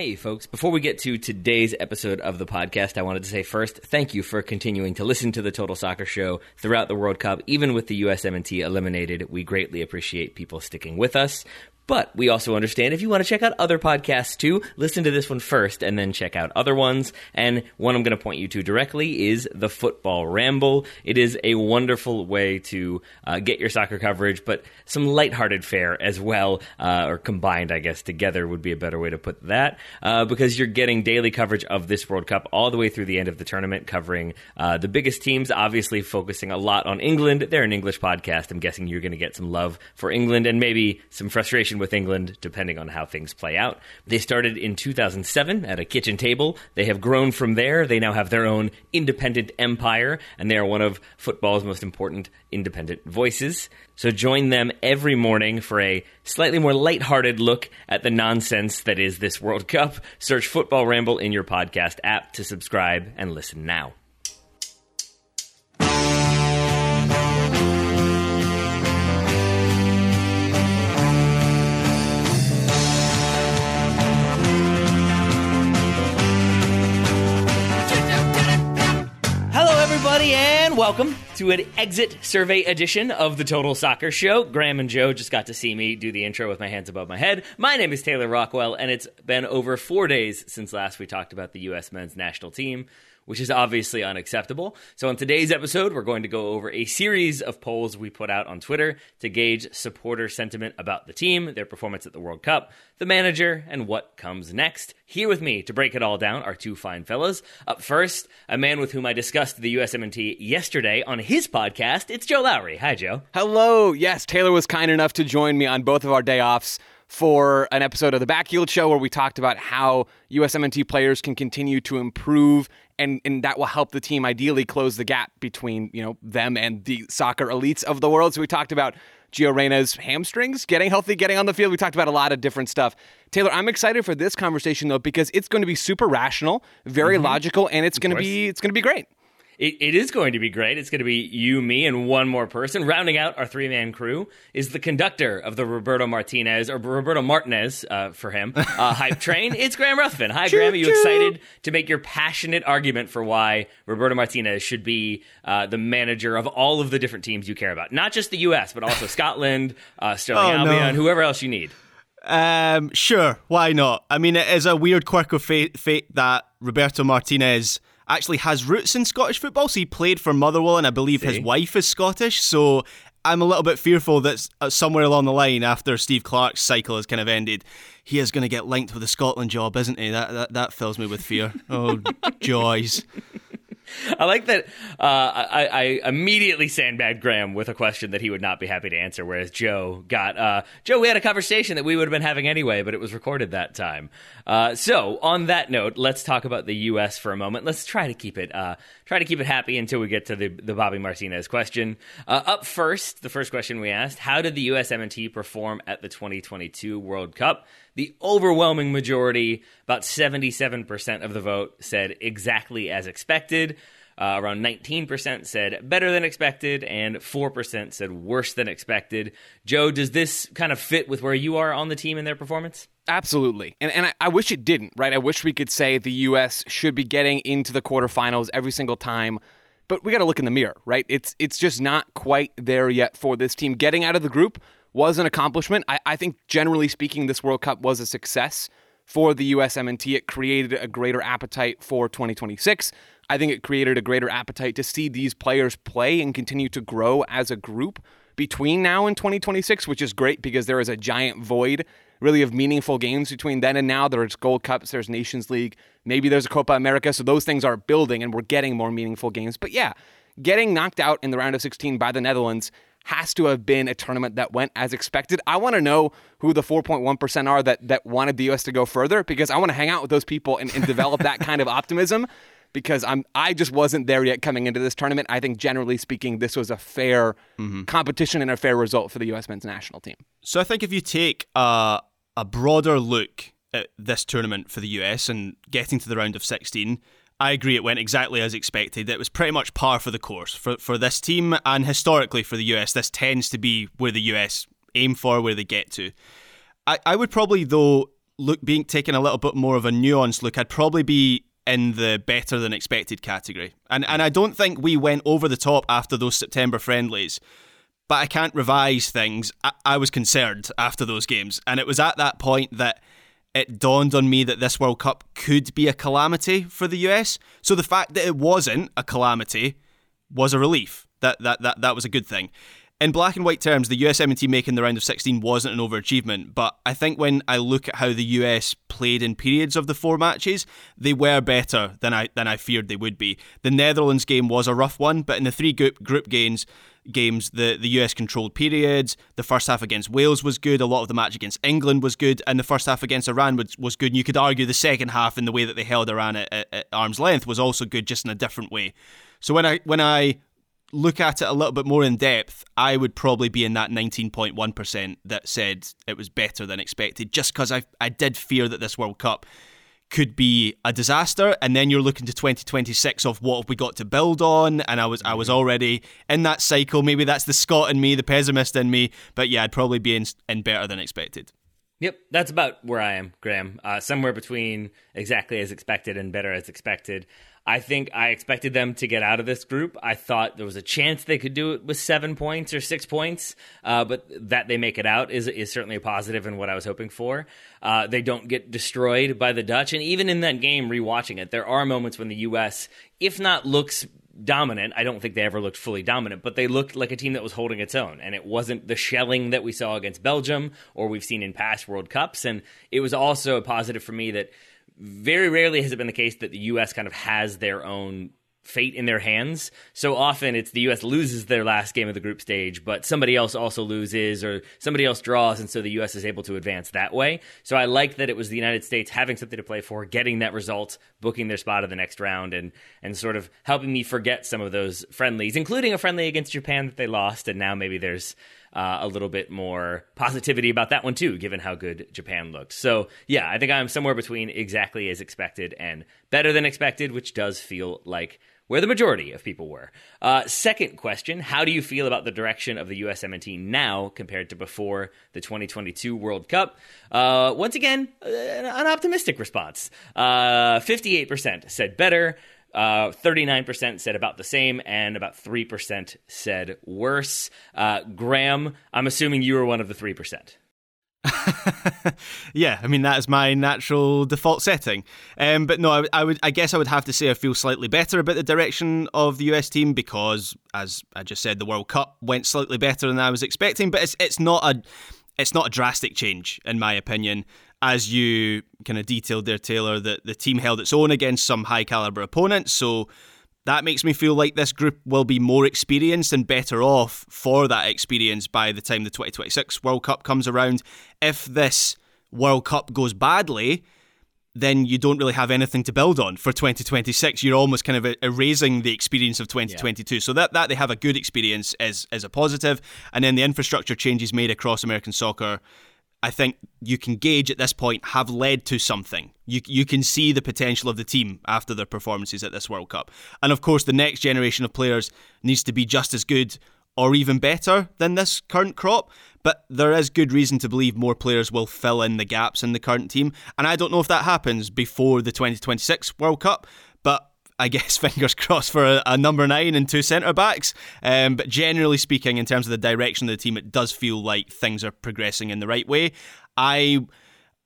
Hey, folks. Before we get to today's episode of the podcast, I wanted to say first, thank you for continuing to listen to the Total Soccer Show throughout the World Cup. Even with the USMNT eliminated, we greatly appreciate people sticking with us. But we also understand if you want to check out other podcasts too, listen to this one first and then check out other ones. And one I'm going to point you to directly is the Football Ramble. It is a wonderful way to uh, get your soccer coverage, but some lighthearted fare as well, uh, or combined, I guess, together would be a better way to put that, uh, because you're getting daily coverage of this World Cup all the way through the end of the tournament, covering uh, the biggest teams, obviously focusing a lot on England. They're an English podcast. I'm guessing you're going to get some love for England and maybe some frustration with England, depending on how things play out. They started in 2007 at a kitchen table. They have grown from there. They now have their own independent empire, and they are one of football's most important independent voices. So join them every morning for a slightly more lighthearted look at the nonsense that is this World Cup. Search Football Ramble in your podcast app to subscribe and listen now. Everybody, and welcome to an exit survey edition of the Total Soccer Show. Graham and Joe just got to see me do the intro with my hands above my head. My name is Taylor Rockwell, and it's been over four days since last we talked about the U.S. men's national team which is obviously unacceptable. So, in today's episode, we're going to go over a series of polls we put out on Twitter to gauge supporter sentiment about the team, their performance at the World Cup, the manager, and what comes next. Here with me to break it all down are two fine fellows. Up first, a man with whom I discussed the USMNT yesterday on his podcast. It's Joe Lowry. Hi, Joe. Hello. Yes, Taylor was kind enough to join me on both of our day offs for an episode of the Backfield Show where we talked about how USMNT players can continue to improve and, and that will help the team ideally close the gap between you know them and the soccer elites of the world. So we talked about Gio Reyna's hamstrings, getting healthy, getting on the field. We talked about a lot of different stuff. Taylor, I'm excited for this conversation though because it's going to be super rational, very mm-hmm. logical, and it's going to be it's going to be great it, it is going to be great. It's going to be you, me, and one more person. Rounding out our three man crew is the conductor of the Roberto Martinez or Roberto Martinez uh, for him uh, hype train. It's Graham Ruthven. Hi, Graham. Are you excited to make your passionate argument for why Roberto Martinez should be uh, the manager of all of the different teams you care about? Not just the U.S., but also Scotland, uh, Stirling oh, Albion, no. whoever else you need. Um, sure, why not? I mean, it is a weird quirk of fate, fate that Roberto Martinez actually has roots in Scottish football. So he played for Motherwell, and I believe See? his wife is Scottish. So I'm a little bit fearful that uh, somewhere along the line, after Steve Clarke's cycle has kind of ended, he is going to get linked with the Scotland job, isn't he? That that, that fills me with fear. Oh, joys. I like that. Uh, I, I, immediately sandbagged Graham with a question that he would not be happy to answer, whereas Joe got uh, Joe. We had a conversation that we would have been having anyway, but it was recorded that time. Uh, so, on that note, let's talk about the U.S. for a moment. Let's try to keep it uh, try to keep it happy until we get to the the Bobby Martinez question. Uh, up first, the first question we asked: How did the USMNT perform at the 2022 World Cup? The overwhelming majority, about 77% of the vote, said exactly as expected. Uh, around 19% said better than expected, and 4% said worse than expected. Joe, does this kind of fit with where you are on the team in their performance? Absolutely. And, and I, I wish it didn't, right? I wish we could say the U.S. should be getting into the quarterfinals every single time but we got to look in the mirror, right? It's it's just not quite there yet for this team. Getting out of the group was an accomplishment. I, I think, generally speaking, this World Cup was a success for the USMNT. It created a greater appetite for 2026. I think it created a greater appetite to see these players play and continue to grow as a group between now and 2026, which is great because there is a giant void really of meaningful games between then and now. There's Gold Cups, there's Nations League, maybe there's a Copa America. So those things are building and we're getting more meaningful games. But yeah, getting knocked out in the round of 16 by the Netherlands has to have been a tournament that went as expected. I want to know who the 4.1% are that, that wanted the U.S. to go further because I want to hang out with those people and, and develop that kind of optimism because I'm I just wasn't there yet coming into this tournament. I think generally speaking, this was a fair mm-hmm. competition and a fair result for the U.S. men's national team. So I think if you take a, a broader look at this tournament for the U.S. and getting to the round of 16, I agree it went exactly as expected. It was pretty much par for the course for, for this team and historically for the US. This tends to be where the US aim for, where they get to. I, I would probably, though, look being taken a little bit more of a nuanced look, I'd probably be in the better than expected category. And and I don't think we went over the top after those September friendlies. But I can't revise things. I, I was concerned after those games, and it was at that point that it dawned on me that this World Cup could be a calamity for the US. So the fact that it wasn't a calamity was a relief. That that that that was a good thing in black and white terms, the USMNT making the round of 16 wasn't an overachievement, but I think when I look at how the US played in periods of the four matches, they were better than I than I feared they would be. The Netherlands game was a rough one, but in the three group group games, games the, the US controlled periods. The first half against Wales was good. A lot of the match against England was good, and the first half against Iran was, was good. And you could argue the second half in the way that they held Iran at, at, at arm's length was also good, just in a different way. So when I when I look at it a little bit more in depth, I would probably be in that 19.1% that said it was better than expected, just because I, I did fear that this World Cup could be a disaster and then you're looking to 2026 of what have we got to build on and I was I was mm-hmm. already in that cycle maybe that's the Scot in me the pessimist in me but yeah I'd probably be in, in better than expected Yep, that's about where I am, Graham. Uh, somewhere between exactly as expected and better as expected. I think I expected them to get out of this group. I thought there was a chance they could do it with seven points or six points, uh, but that they make it out is is certainly a positive and what I was hoping for. Uh, they don't get destroyed by the Dutch, and even in that game, rewatching it, there are moments when the U.S., if not looks dominant. I don't think they ever looked fully dominant, but they looked like a team that was holding its own. And it wasn't the shelling that we saw against Belgium or we've seen in past World Cups. And it was also a positive for me that very rarely has it been the case that the U.S. kind of has their own fate in their hands. So often it's the US loses their last game of the group stage, but somebody else also loses or somebody else draws, and so the US is able to advance that way. So I like that it was the United States having something to play for, getting that result, booking their spot in the next round, and and sort of helping me forget some of those friendlies, including a friendly against Japan that they lost, and now maybe there's uh, a little bit more positivity about that one too, given how good Japan looked. So yeah, I think I'm somewhere between exactly as expected and better than expected, which does feel like where the majority of people were. Uh, second question How do you feel about the direction of the USMNT now compared to before the 2022 World Cup? Uh, once again, uh, an optimistic response. Uh, 58% said better. Uh, 39% said about the same, and about 3% said worse. Uh, Graham, I'm assuming you were one of the 3%. yeah, I mean that is my natural default setting. Um, but no, I, I, would, I guess I would have to say I feel slightly better about the direction of the US team because, as I just said, the World Cup went slightly better than I was expecting. But it's it's not a it's not a drastic change in my opinion. As you kind of detailed there, Taylor, that the team held its own against some high caliber opponents, so that makes me feel like this group will be more experienced and better off for that experience by the time the 2026 World Cup comes around. If this World Cup goes badly, then you don't really have anything to build on for 2026. You're almost kind of erasing the experience of 2022. Yeah. So that, that they have a good experience is, is a positive. And then the infrastructure changes made across American soccer I think you can gauge at this point have led to something. You you can see the potential of the team after their performances at this World Cup. And of course the next generation of players needs to be just as good or even better than this current crop, but there is good reason to believe more players will fill in the gaps in the current team. And I don't know if that happens before the 2026 World Cup, I guess fingers crossed for a, a number nine and two centre backs. Um, but generally speaking, in terms of the direction of the team, it does feel like things are progressing in the right way. I.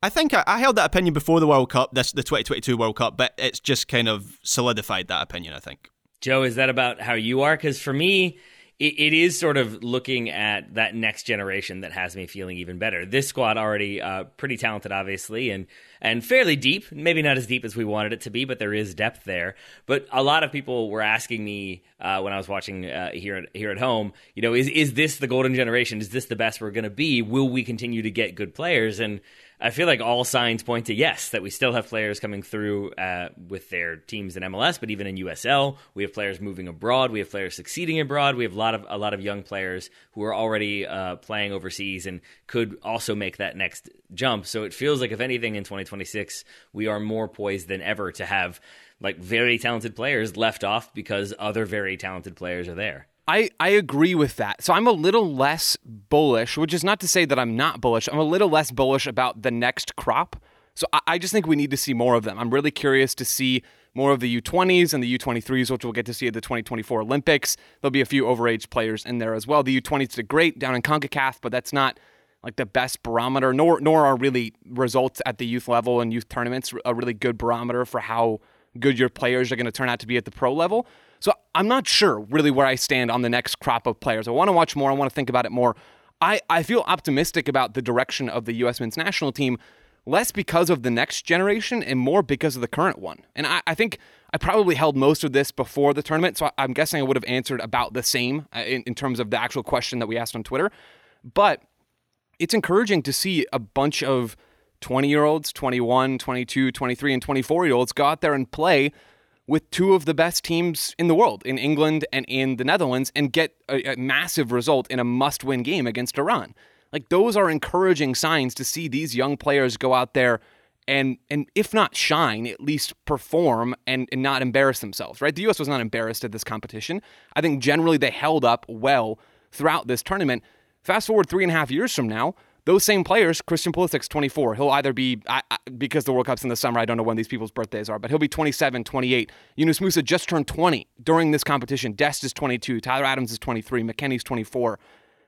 I think I, I held that opinion before the World Cup, this the 2022 World Cup, but it's just kind of solidified that opinion. I think. Joe, is that about how you are? Because for me, it, it is sort of looking at that next generation that has me feeling even better. This squad already uh, pretty talented, obviously, and and fairly deep. Maybe not as deep as we wanted it to be, but there is depth there. But a lot of people were asking me uh, when I was watching uh, here at, here at home, you know, is is this the golden generation? Is this the best we're going to be? Will we continue to get good players? And I feel like all signs point to yes, that we still have players coming through uh, with their teams in MLS, but even in USL, we have players moving abroad. We have players succeeding abroad. We have a lot of a lot of young players who are already uh, playing overseas and could also make that next jump. So it feels like, if anything, in 2026, we are more poised than ever to have like very talented players left off because other very talented players are there. I, I agree with that. So I'm a little less bullish, which is not to say that I'm not bullish. I'm a little less bullish about the next crop So I, I just think we need to see more of them. I'm really curious to see more of the U20s and the U23s, which we'll get to see at the 2024 Olympics. There'll be a few overage players in there as well. The U20s did great down in CONCACAF, but that's not like the best barometer, nor nor are really results at the youth level and youth tournaments a really good barometer for how good your players are going to turn out to be at the pro level. So I'm not sure really where I stand on the next crop of players. I want to watch more. I want to think about it more. I, I feel optimistic about the direction of the U.S. men's national team less because of the next generation and more because of the current one. And I, I think I probably held most of this before the tournament, so I'm guessing I would have answered about the same uh, in, in terms of the actual question that we asked on Twitter. But it's encouraging to see a bunch of 20 year olds, 21, 22, 23, and 24 year olds go out there and play with two of the best teams in the world, in England and in the Netherlands, and get a, a massive result in a must win game against Iran. Like those are encouraging signs to see these young players go out there and and if not shine, at least perform and, and not embarrass themselves, right? The US was not embarrassed at this competition. I think generally they held up well throughout this tournament. Fast forward three and a half years from now, those same players, Christian Pulisic's 24. He'll either be, I, I, because the World Cup's in the summer, I don't know when these people's birthdays are, but he'll be 27, 28. Yunus Musah just turned 20 during this competition. Dest is 22. Tyler Adams is 23. McKennie's 24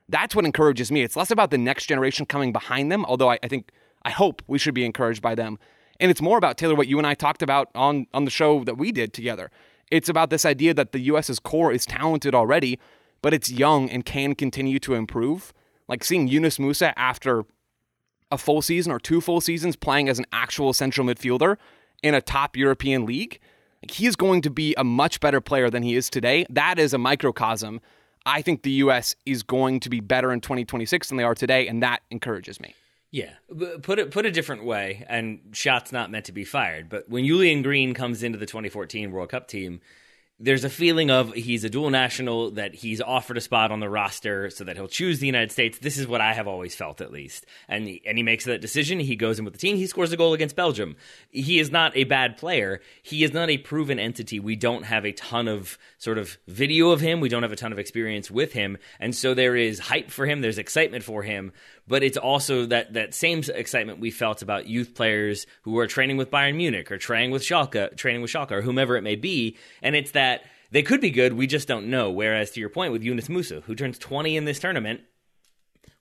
that's what encourages me. It's less about the next generation coming behind them, although I, I, think, I hope we should be encouraged by them. And it's more about, Taylor, what you and I talked about on, on the show that we did together. It's about this idea that the US's core is talented already, but it's young and can continue to improve. Like seeing Yunus Musah after a full season or two full seasons playing as an actual central midfielder in a top European league, he is going to be a much better player than he is today. That is a microcosm I think the U.S. is going to be better in 2026 than they are today, and that encourages me. Yeah, put it put a different way, and shots not meant to be fired. But when Julian Green comes into the 2014 World Cup team, there's a feeling of he's a dual national that he's offered a spot on the roster so that he'll choose the United States. This is what I have always felt, at least. And he, and he makes that decision. He goes in with the team. He scores a goal against Belgium. He is not a bad player. He is not a proven entity. We don't have a ton of sort of video of him. We don't have a ton of experience with him, and so there is hype for him. There's excitement for him but it's also that that same excitement we felt about youth players who are training with Bayern Munich or training with Schalke, training with Schalke or whomever it may be, and it's that they could be good, we just don't know. Whereas to your point with Yunus Musah, who turns 20 in this tournament,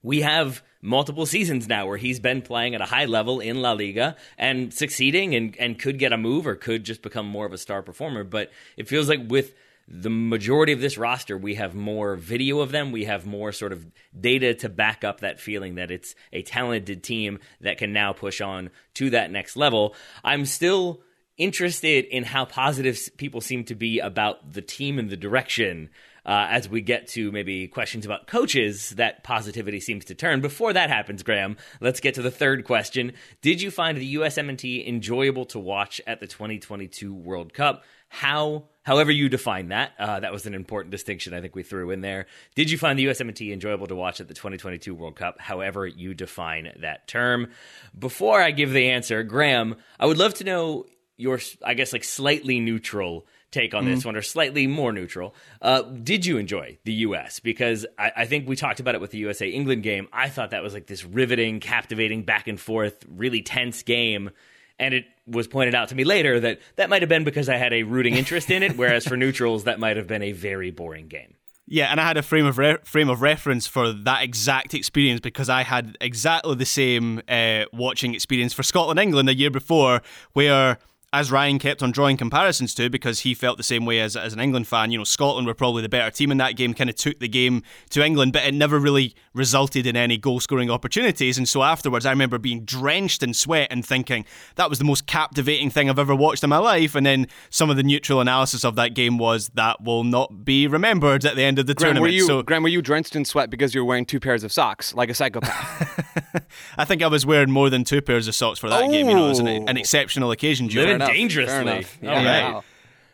we have multiple seasons now where he's been playing at a high level in La Liga and succeeding and, and could get a move or could just become more of a star performer. But it feels like with the majority of this roster, we have more video of them. We have more sort of data to back up that feeling that it's a talented team that can now push on to that next level. I'm still interested in how positive people seem to be about the team and the direction. Uh, as we get to maybe questions about coaches, that positivity seems to turn. Before that happens, Graham, let's get to the third question. Did you find the USMNT enjoyable to watch at the 2022 World Cup? How however you define that. Uh, that was an important distinction I think we threw in there. Did you find the USMNT enjoyable to watch at the 2022 World Cup, however you define that term? Before I give the answer, Graham, I would love to know your, I guess, like slightly neutral take on mm-hmm. this one, or slightly more neutral. Uh, did you enjoy the U.S.? Because I, I, think we talked about it with the USA England game. I thought that was like this riveting, captivating, back and forth, really tense game. And it was pointed out to me later that that might have been because I had a rooting interest in it, whereas for neutrals, that might have been a very boring game. Yeah, and I had a frame of re- frame of reference for that exact experience because I had exactly the same uh, watching experience for Scotland England a year before, where as Ryan kept on drawing comparisons to, because he felt the same way as, as an England fan, you know, Scotland were probably the better team in that game, kind of took the game to England, but it never really resulted in any goal scoring opportunities. And so afterwards, I remember being drenched in sweat and thinking that was the most captivating thing I've ever watched in my life. And then some of the neutral analysis of that game was that will not be remembered at the end of the Graham, tournament. Were you, so, Graham, were you drenched in sweat because you were wearing two pairs of socks like a psychopath? I think I was wearing more than two pairs of socks for that oh. game. You know, it was an, an oh. exceptional occasion. Living dangerously. Yeah. Right.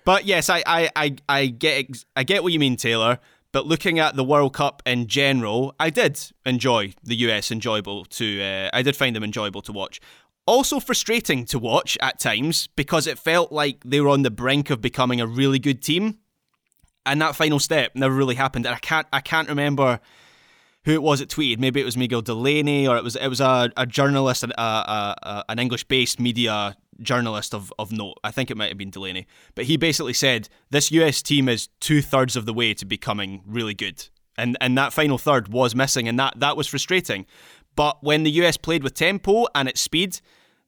But yes, I, I, I, I get I get what you mean, Taylor. But looking at the World Cup in general, I did enjoy the US enjoyable to. Uh, I did find them enjoyable to watch. Also frustrating to watch at times because it felt like they were on the brink of becoming a really good team, and that final step never really happened. And I can't I can't remember who it was that tweeted. Maybe it was Miguel Delaney or it was it was a, a journalist, an, a, a, an English based media journalist of, of note. I think it might have been Delaney. But he basically said this US team is two thirds of the way to becoming really good. And and that final third was missing and that, that was frustrating. But when the US played with tempo and its speed,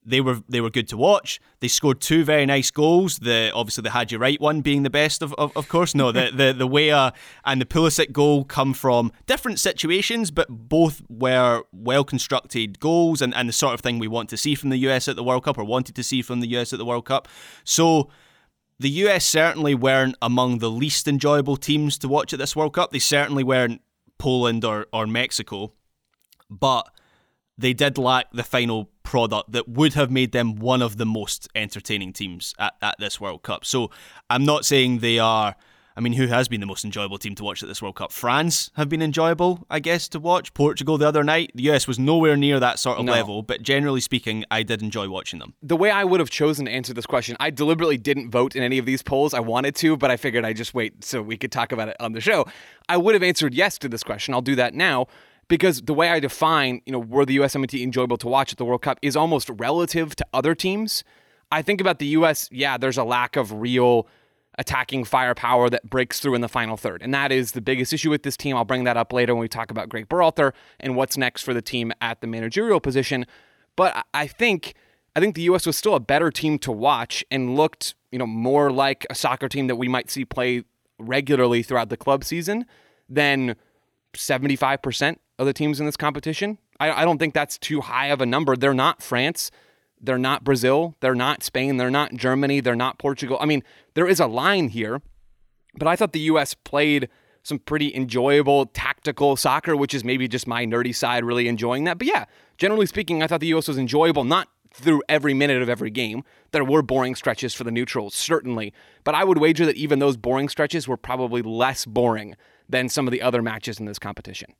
they were they were good to watch. They scored two very nice goals. The obviously the Haji Wright one being the best of, of, of course. No, the the the Weah and the Pulisic goal come from different situations, but both were well constructed goals and, and the sort of thing we want to see from the US at the World Cup or wanted to see from the US at the World Cup. So the US certainly weren't among the least enjoyable teams to watch at this World Cup. They certainly weren't Poland or, or Mexico. But they did lack the final product that would have made them one of the most entertaining teams at, at this World Cup. So I'm not saying they are. I mean, who has been the most enjoyable team to watch at this World Cup? France have been enjoyable, I guess, to watch. Portugal the other night. The US was nowhere near that sort of no. level, but generally speaking, I did enjoy watching them. The way I would have chosen to answer this question, I deliberately didn't vote in any of these polls. I wanted to, but I figured I'd just wait so we could talk about it on the show. I would have answered yes to this question. I'll do that now because the way I define, you know, were the USMNT enjoyable to watch at the World Cup is almost relative to other teams. I think about the US, yeah, there's a lack of real attacking firepower that breaks through in the final third. And that is the biggest issue with this team. I'll bring that up later when we talk about Gregg Berhalter and what's next for the team at the managerial position. But I think I think the US was still a better team to watch and looked, you know, more like a soccer team that we might see play regularly throughout the club season than 75% of the teams in this competition. I, I don't think that's too high of a number. They're not France. They're not Brazil. They're not Spain. They're not Germany. They're not Portugal. I mean, there is a line here, but I thought the U.S. played some pretty enjoyable tactical soccer, which is maybe just my nerdy side really enjoying that. But yeah, generally speaking, I thought the U.S. was enjoyable, not through every minute of every game. There were boring stretches for the neutrals, certainly. But I would wager that even those boring stretches were probably less boring than some of the other matches in this competition.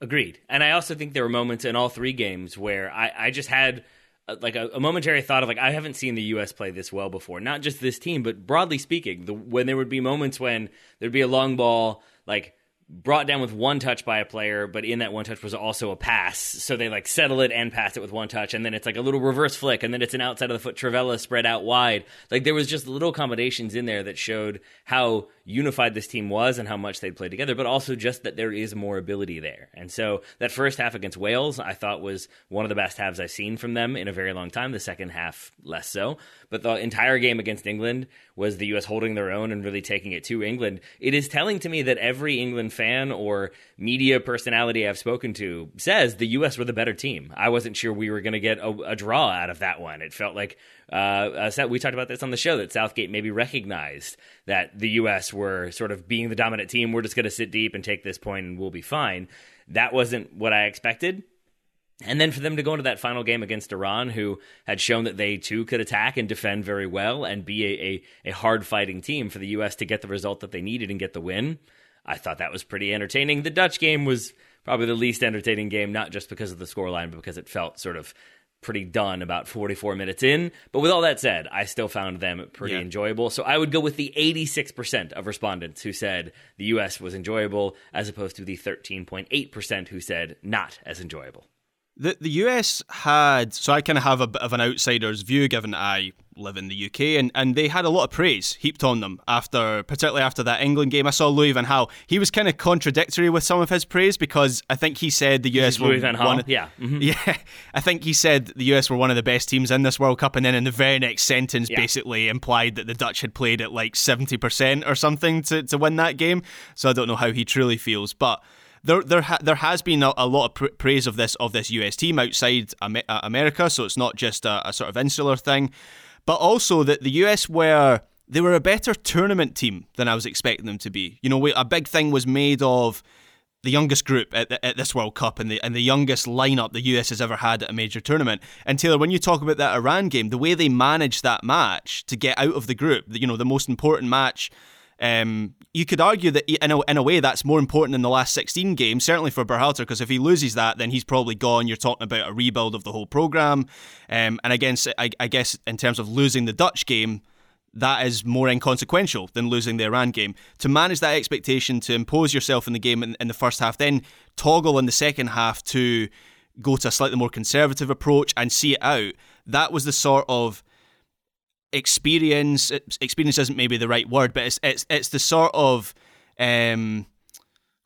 Agreed. And I also think there were moments in all three games where I, I just had a, like a, a, momentary thought of like I haven't seen the U.S. play this well before. Not just this team, but broadly speaking, the, when there would be moments when there'd be a long ball like brought down with one touch by a player, but in that one touch was also a pass. So they like settle it and pass it with one touch, and then it's like a little reverse flick, and then it's an outside of the foot trivela spread out wide. Like there was just little combinations in there that showed how unified this team was and how much they'd played together, but also just that there is more ability there. And so that first half against Wales, I thought was one of the best halves I've seen from them in a very long time. The second half, less so. But the entire game against England was the U.S. holding their own and really taking it to England. It is telling to me that every England fan or media personality I've spoken to says the U.S. were the better team. I wasn't sure we were going to get a, a, draw out of that one. It felt like uh, uh, we talked about this on the show that Southgate maybe recognized that the U.S. were sort of being the dominant team. We're just going to sit deep and take this point and we'll be fine. That wasn't what I expected. And then for them to go into that final game against Iran, who had shown that they too could attack and defend very well and be a, a, a hard fighting team for the U.S. to get the result that they needed and get the win, I thought that was pretty entertaining. The Dutch game was probably the least entertaining game, not just because of the scoreline, but because it felt sort of pretty done about 44 minutes in. But with all that said, I still found them pretty yeah. enjoyable. So I would go with the 86% of respondents who said the US was enjoyable, as opposed to the 13.8% who said not as enjoyable. The the US had so I kind of have a bit of an outsider's view given that I live in the UK and, and they had a lot of praise heaped on them after particularly after that England game. I saw Louis van Gaal. He was kind of contradictory with some of his praise because I think he said the US were Louis van Gaal. one of, yeah. Mm-hmm. Yeah. I think he said the US were one of the best teams in this World Cup and then in the very next sentence yeah. basically implied that the Dutch had played at like 70% or something to, to win that game. So I don't know how he truly feels, but there there ha- there has been a, a lot of pr- praise of this of this US team outside Am- uh, America, so it's not just a, a sort of insular thing, but also that the US were they were a better tournament team than I was expecting them to be. You know, a big thing was made of the youngest group at, the, at, this World Cup and the and the youngest lineup the US has ever had at a major tournament. And Taylor, when you talk about that Iran game, the way they managed that match to get out of the group, you know, the most important match um, you could argue that in a, in a way that's more important than the last 16 games, certainly for Berhalter, because if he loses that, then he's probably gone. You're talking about a rebuild of the whole program. Um, and again, I, I guess in terms of losing the Dutch game, that is more inconsequential than losing the Iran game. To manage that expectation, to impose yourself in the game in, in the first half, then toggle in the second half to go to a slightly more conservative approach and see it out, that was the sort of experience. Experience isn't maybe the right word, but it's it's it's the sort of um,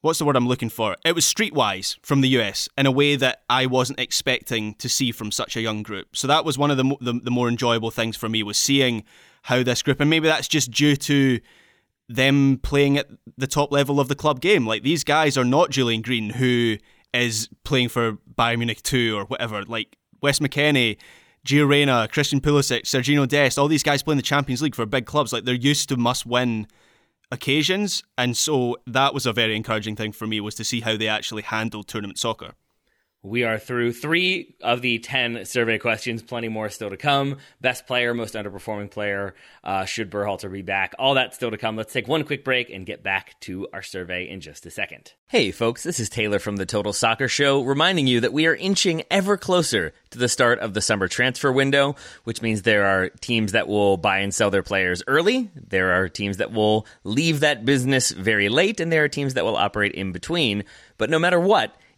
what's the word I'm looking for? It was streetwise from the US in a way that I wasn't expecting to see from such a young group. So that was one of the, the, the more enjoyable things for me was seeing how this group, and maybe that's just due to them playing at the top level of the club game. Like these guys are not Julian Green, who is playing for Bayern Munich 2 or whatever. Like Wes McKennie, Gio Reyna, Christian Pulisic, Sergiño Dest, all these guys playing the Champions League for big clubs. Like they're used to must win occasions. And so that was a very encouraging thing for me was to see how they actually handled tournament soccer. We are through three of the 10 survey questions, plenty more still to come. Best player, most underperforming player, uh, should Berhalter be back? All that still to come. Let's take one quick break and get back to our survey in just a second. Hey, folks, this is Taylor from the Total Soccer Show, reminding you that we are inching ever closer to the start of the summer transfer window, which means there are teams that will buy and sell their players early. There are teams that will leave that business very late, and there are teams that will operate in between. But no matter what,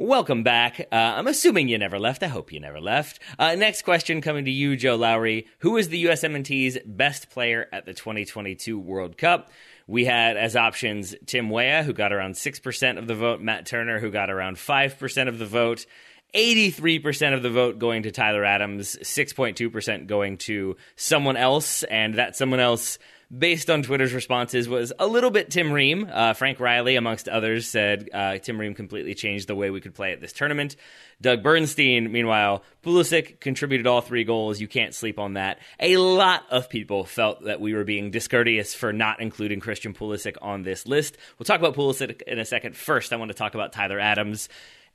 Welcome back. Uh, I'm assuming you never left. I hope you never left. Uh, next question coming to you, Joe Lowry. Who is the USMNT's best player at the 2022 World Cup? We had as options Tim Weah, who got around 6% of the vote, Matt Turner, who got around 5% of the vote, 83% of the vote going to Tyler Adams, 6.2% going to someone else, and that someone else based on Twitter's responses, was a little bit Tim Ream. Uh, Frank Riley, amongst others, said uh, Tim Ream completely changed the way we could play at this tournament. Doug Bernstein, meanwhile, Pulisic contributed all three goals. You can't sleep on that. A lot of people felt that we were being discourteous for not including Christian Pulisic on this list. We'll talk about Pulisic in a second. First, I want to talk about Tyler Adams.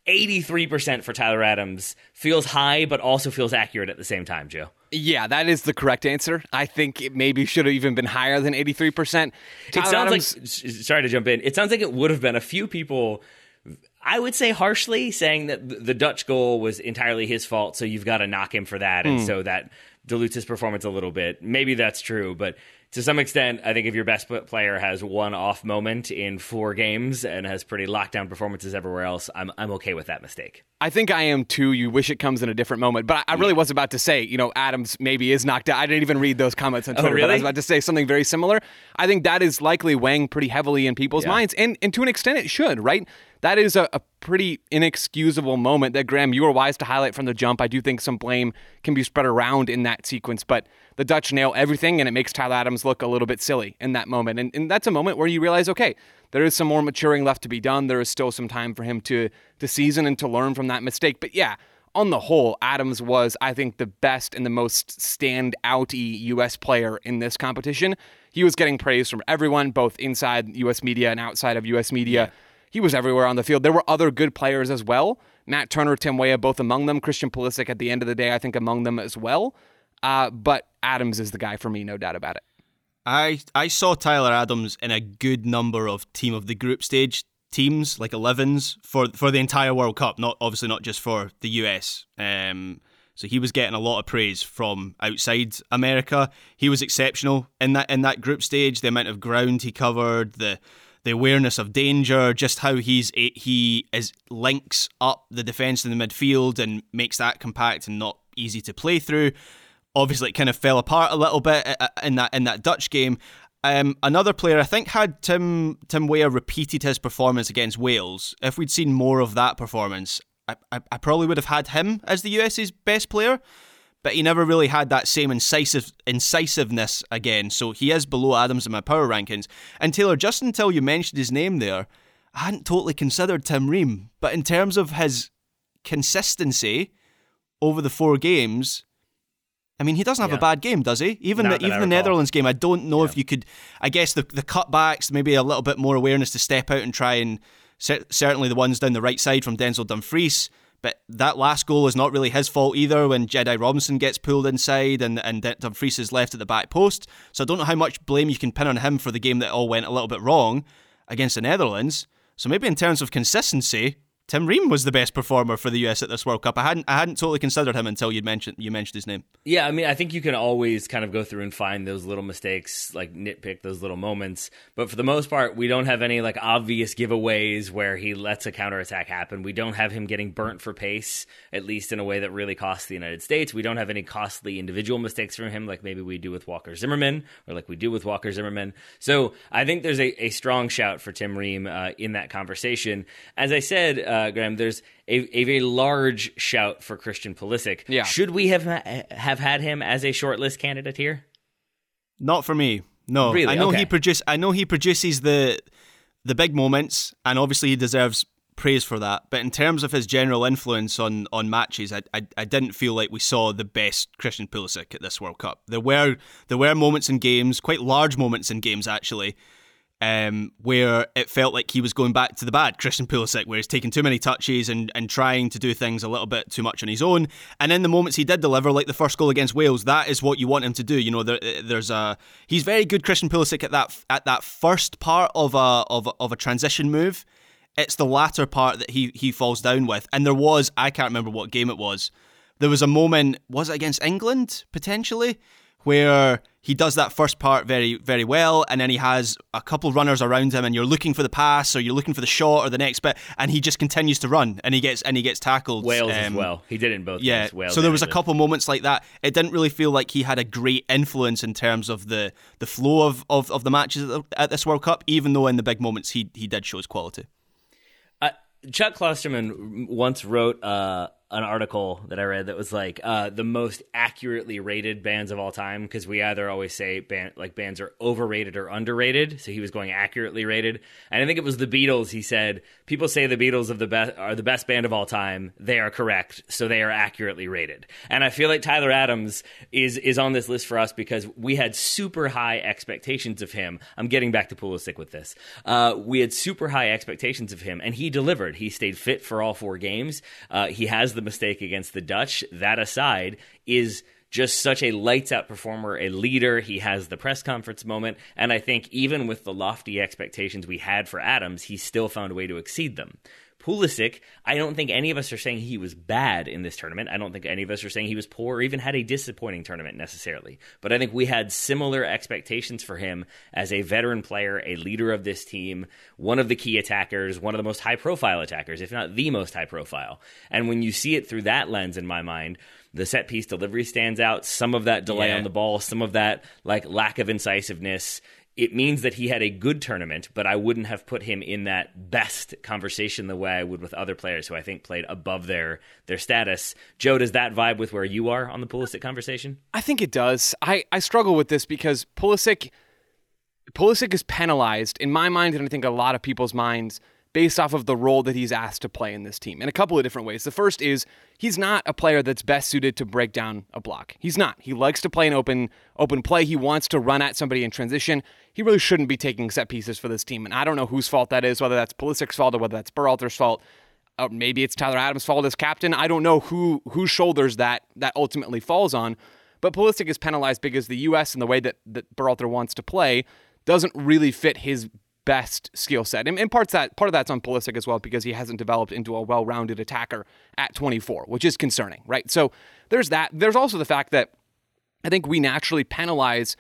83% for Tyler Adams feels high, but also feels accurate at the same time, Joe. Yeah, that is the correct answer. I think it maybe should have even been higher than 83%. Tyler it sounds Adams, like, sorry to jump in, it sounds like it would have been a few people, I would say harshly, saying that the Dutch goal was entirely his fault, so you've got to knock him for that. And hmm. so that dilutes his performance a little bit. Maybe that's true, but to some extent, I think if your best player has one off moment in four games and has pretty lockdown performances everywhere else, I'm I'm okay with that mistake. I think I am too. You wish it comes in a different moment, but I, really was about to say, you know, Adams maybe is knocked out. I didn't even read those comments on Oh, Twitter, but I was about to say something very similar. I think that is likely weighing pretty heavily in people's Yeah. minds, and and to an extent, it should, right? That is a, a pretty inexcusable moment that Graham, you were wise to highlight from the jump. I do think some blame can be spread around in that sequence, but the Dutch nail everything, and it makes Tyler Adams look a little bit silly in that moment. And, and that's a moment where you realize, okay, there is some more maturing left to be done. There is still some time for him to to season and to learn from that mistake. But yeah, on the whole, Adams was, I think, the best and the most standouty U.S. player in this competition. He was getting praise from everyone, both inside U.S. media and outside of U.S. media. He was everywhere on the field. There were other good players as well. Matt Turner, Tim Weah, both among them. Christian Pulisic, at the end of the day, I think among them as well. Uh, but Adams is the guy for me, no doubt about it. I I saw Tyler Adams in a good number of team of the group stage teams, like 11s for for the entire World Cup. Not obviously not just for the US. Um, so he was getting a lot of praise from outside America. He was exceptional in that in that group stage. The amount of ground he covered, the the awareness of danger, just how he's he is links up the defense in the midfield and makes that compact and not easy to play through obviously it kind of fell apart a little bit uh, in that in that Dutch game. Um, another player, I think, had Tim Tim Weah repeated his performance against Wales. If we'd seen more of that performance, I, I, I probably would have had him as the US's best player. But he never really had that same incisive incisiveness again. So he is below Adams in my power rankings. And Taylor, just until you mentioned his name there, I hadn't totally considered Tim Ream. But in terms of his consistency over the four games, I mean, he doesn't have Yeah. a bad game, does he? Even Not the even the. Netherlands game, I don't know if you could. I guess the the cutbacks, maybe a little bit more awareness to step out and try and certainly the ones down the right side from Denzel Dumfries. But that last goal is not really his fault either. When Jedi Robinson gets pulled inside and and Dumfries is left at the back post, so I don't know how much blame you can pin on him for the game that all went a little bit wrong against the Netherlands. So maybe in terms of consistency, Tim Ream was the best performer for the US at this World Cup. I hadn't I hadn't totally considered him until you mentioned you mentioned his name. Yeah, I mean, I think you can always kind of go through and find those little mistakes, like nitpick those little moments. But for the most part, we don't have any like obvious giveaways where he lets a counterattack happen. We don't have him getting burnt for pace, at least in a way that really costs the United States. We don't have any costly individual mistakes from him, like maybe we do with Walker Zimmerman or like we do with Walker Zimmerman. So I think there's a, a strong shout for Tim Ream uh, in that conversation. As I said, uh, Uh, Graham, there's a, a very large shout for Christian Pulisic. Yeah. Should we have have had him as a shortlist candidate here? Not for me. No, Really? I know Okay. he produce. I know he produces the the big moments, and obviously he deserves praise for that. But in terms of his general influence on on matches, I I, I didn't feel like we saw the best Christian Pulisic at this World Cup. There were there were moments in games, quite large moments in games actually, um, where it felt like he was going back to the bad Christian Pulisic, where he's taking too many touches and, and trying to do things a little bit too much on his own. And in the moments he did deliver, like the first goal against Wales, that is what you want him to do. You know, there, there's a he's very good Christian Pulisic at that at that first part of a of a, of a transition move. It's the latter part that he he falls down with. And there was I can't remember what game it was. There was a moment was it against England potentially where he does that first part very very well and then he has a couple runners around him and you're looking for the pass or you're looking for the shot or the next bit and he just continues to run and he gets and he gets tackled Wales as um, well. He did in both. yeah games. Wales so there was a couple moments like that it didn't really feel like he had a great influence in terms of the the flow of of, of the matches at, the- at this World Cup even though in the big moments he he did show his quality Uh, Chuck Klosterman once wrote uh, an article that I read that was like uh, the most accurately rated bands of all time because we either always say band, like bands are overrated or underrated. So he was going accurately rated, and I think it was the Beatles. He said people say the Beatles of the best are the best band of all time. They are correct, so they are accurately rated. And I feel like Tyler Adams is is on this list for us because we had super high expectations of him. I'm getting back to Pulisic with this. Uh, we had super high expectations of him, and he delivered. He stayed fit for all four games. Uh, he has the mistake against the Dutch. That aside, is just such a lights out performer, a leader. He has the press conference moment. And I think even with the lofty expectations we had for Adams, he still found a way to exceed them. Pulisic, I don't think any of us are saying he was bad in this tournament. I don't think any of us are saying he was poor or even had a disappointing tournament necessarily. But I think we had similar expectations for him as a veteran player, a leader of this team, one of the key attackers, one of the most high profile attackers, if not the most high profile. And when you see it through that lens, in my mind, the set piece delivery stands out. Some of that delay yeah. on the ball, some of that like lack of incisiveness it means that he had a good tournament, but I wouldn't have put him in that best conversation the way I would with other players who I think played above their their status. Joe, does that vibe with where you are on the Pulisic conversation? I think it does. I, I struggle with this because Pulisic Pulisic is penalized in my mind, and I think a lot of people's minds based off of the role that he's asked to play in this team in a couple of different ways. The first is he's not a player that's best suited to break down a block. He's not. He likes to play an open open play. He wants to run at somebody in transition. He really shouldn't be taking set pieces for this team. And I don't know whose fault that is, whether that's Pulisic's fault or whether that's Berhalter's fault. Or maybe it's Tyler Adams' fault as captain. I don't know who whose shoulders that that ultimately falls on. But Pulisic is penalized because the U.S. and the way that, that Berhalter wants to play doesn't really fit his best skill set. And, and parts that part of that's on Pulisic as well because he hasn't developed into a well-rounded attacker at 24, which is concerning, right? So there's that. There's also the fact that I think we naturally penalize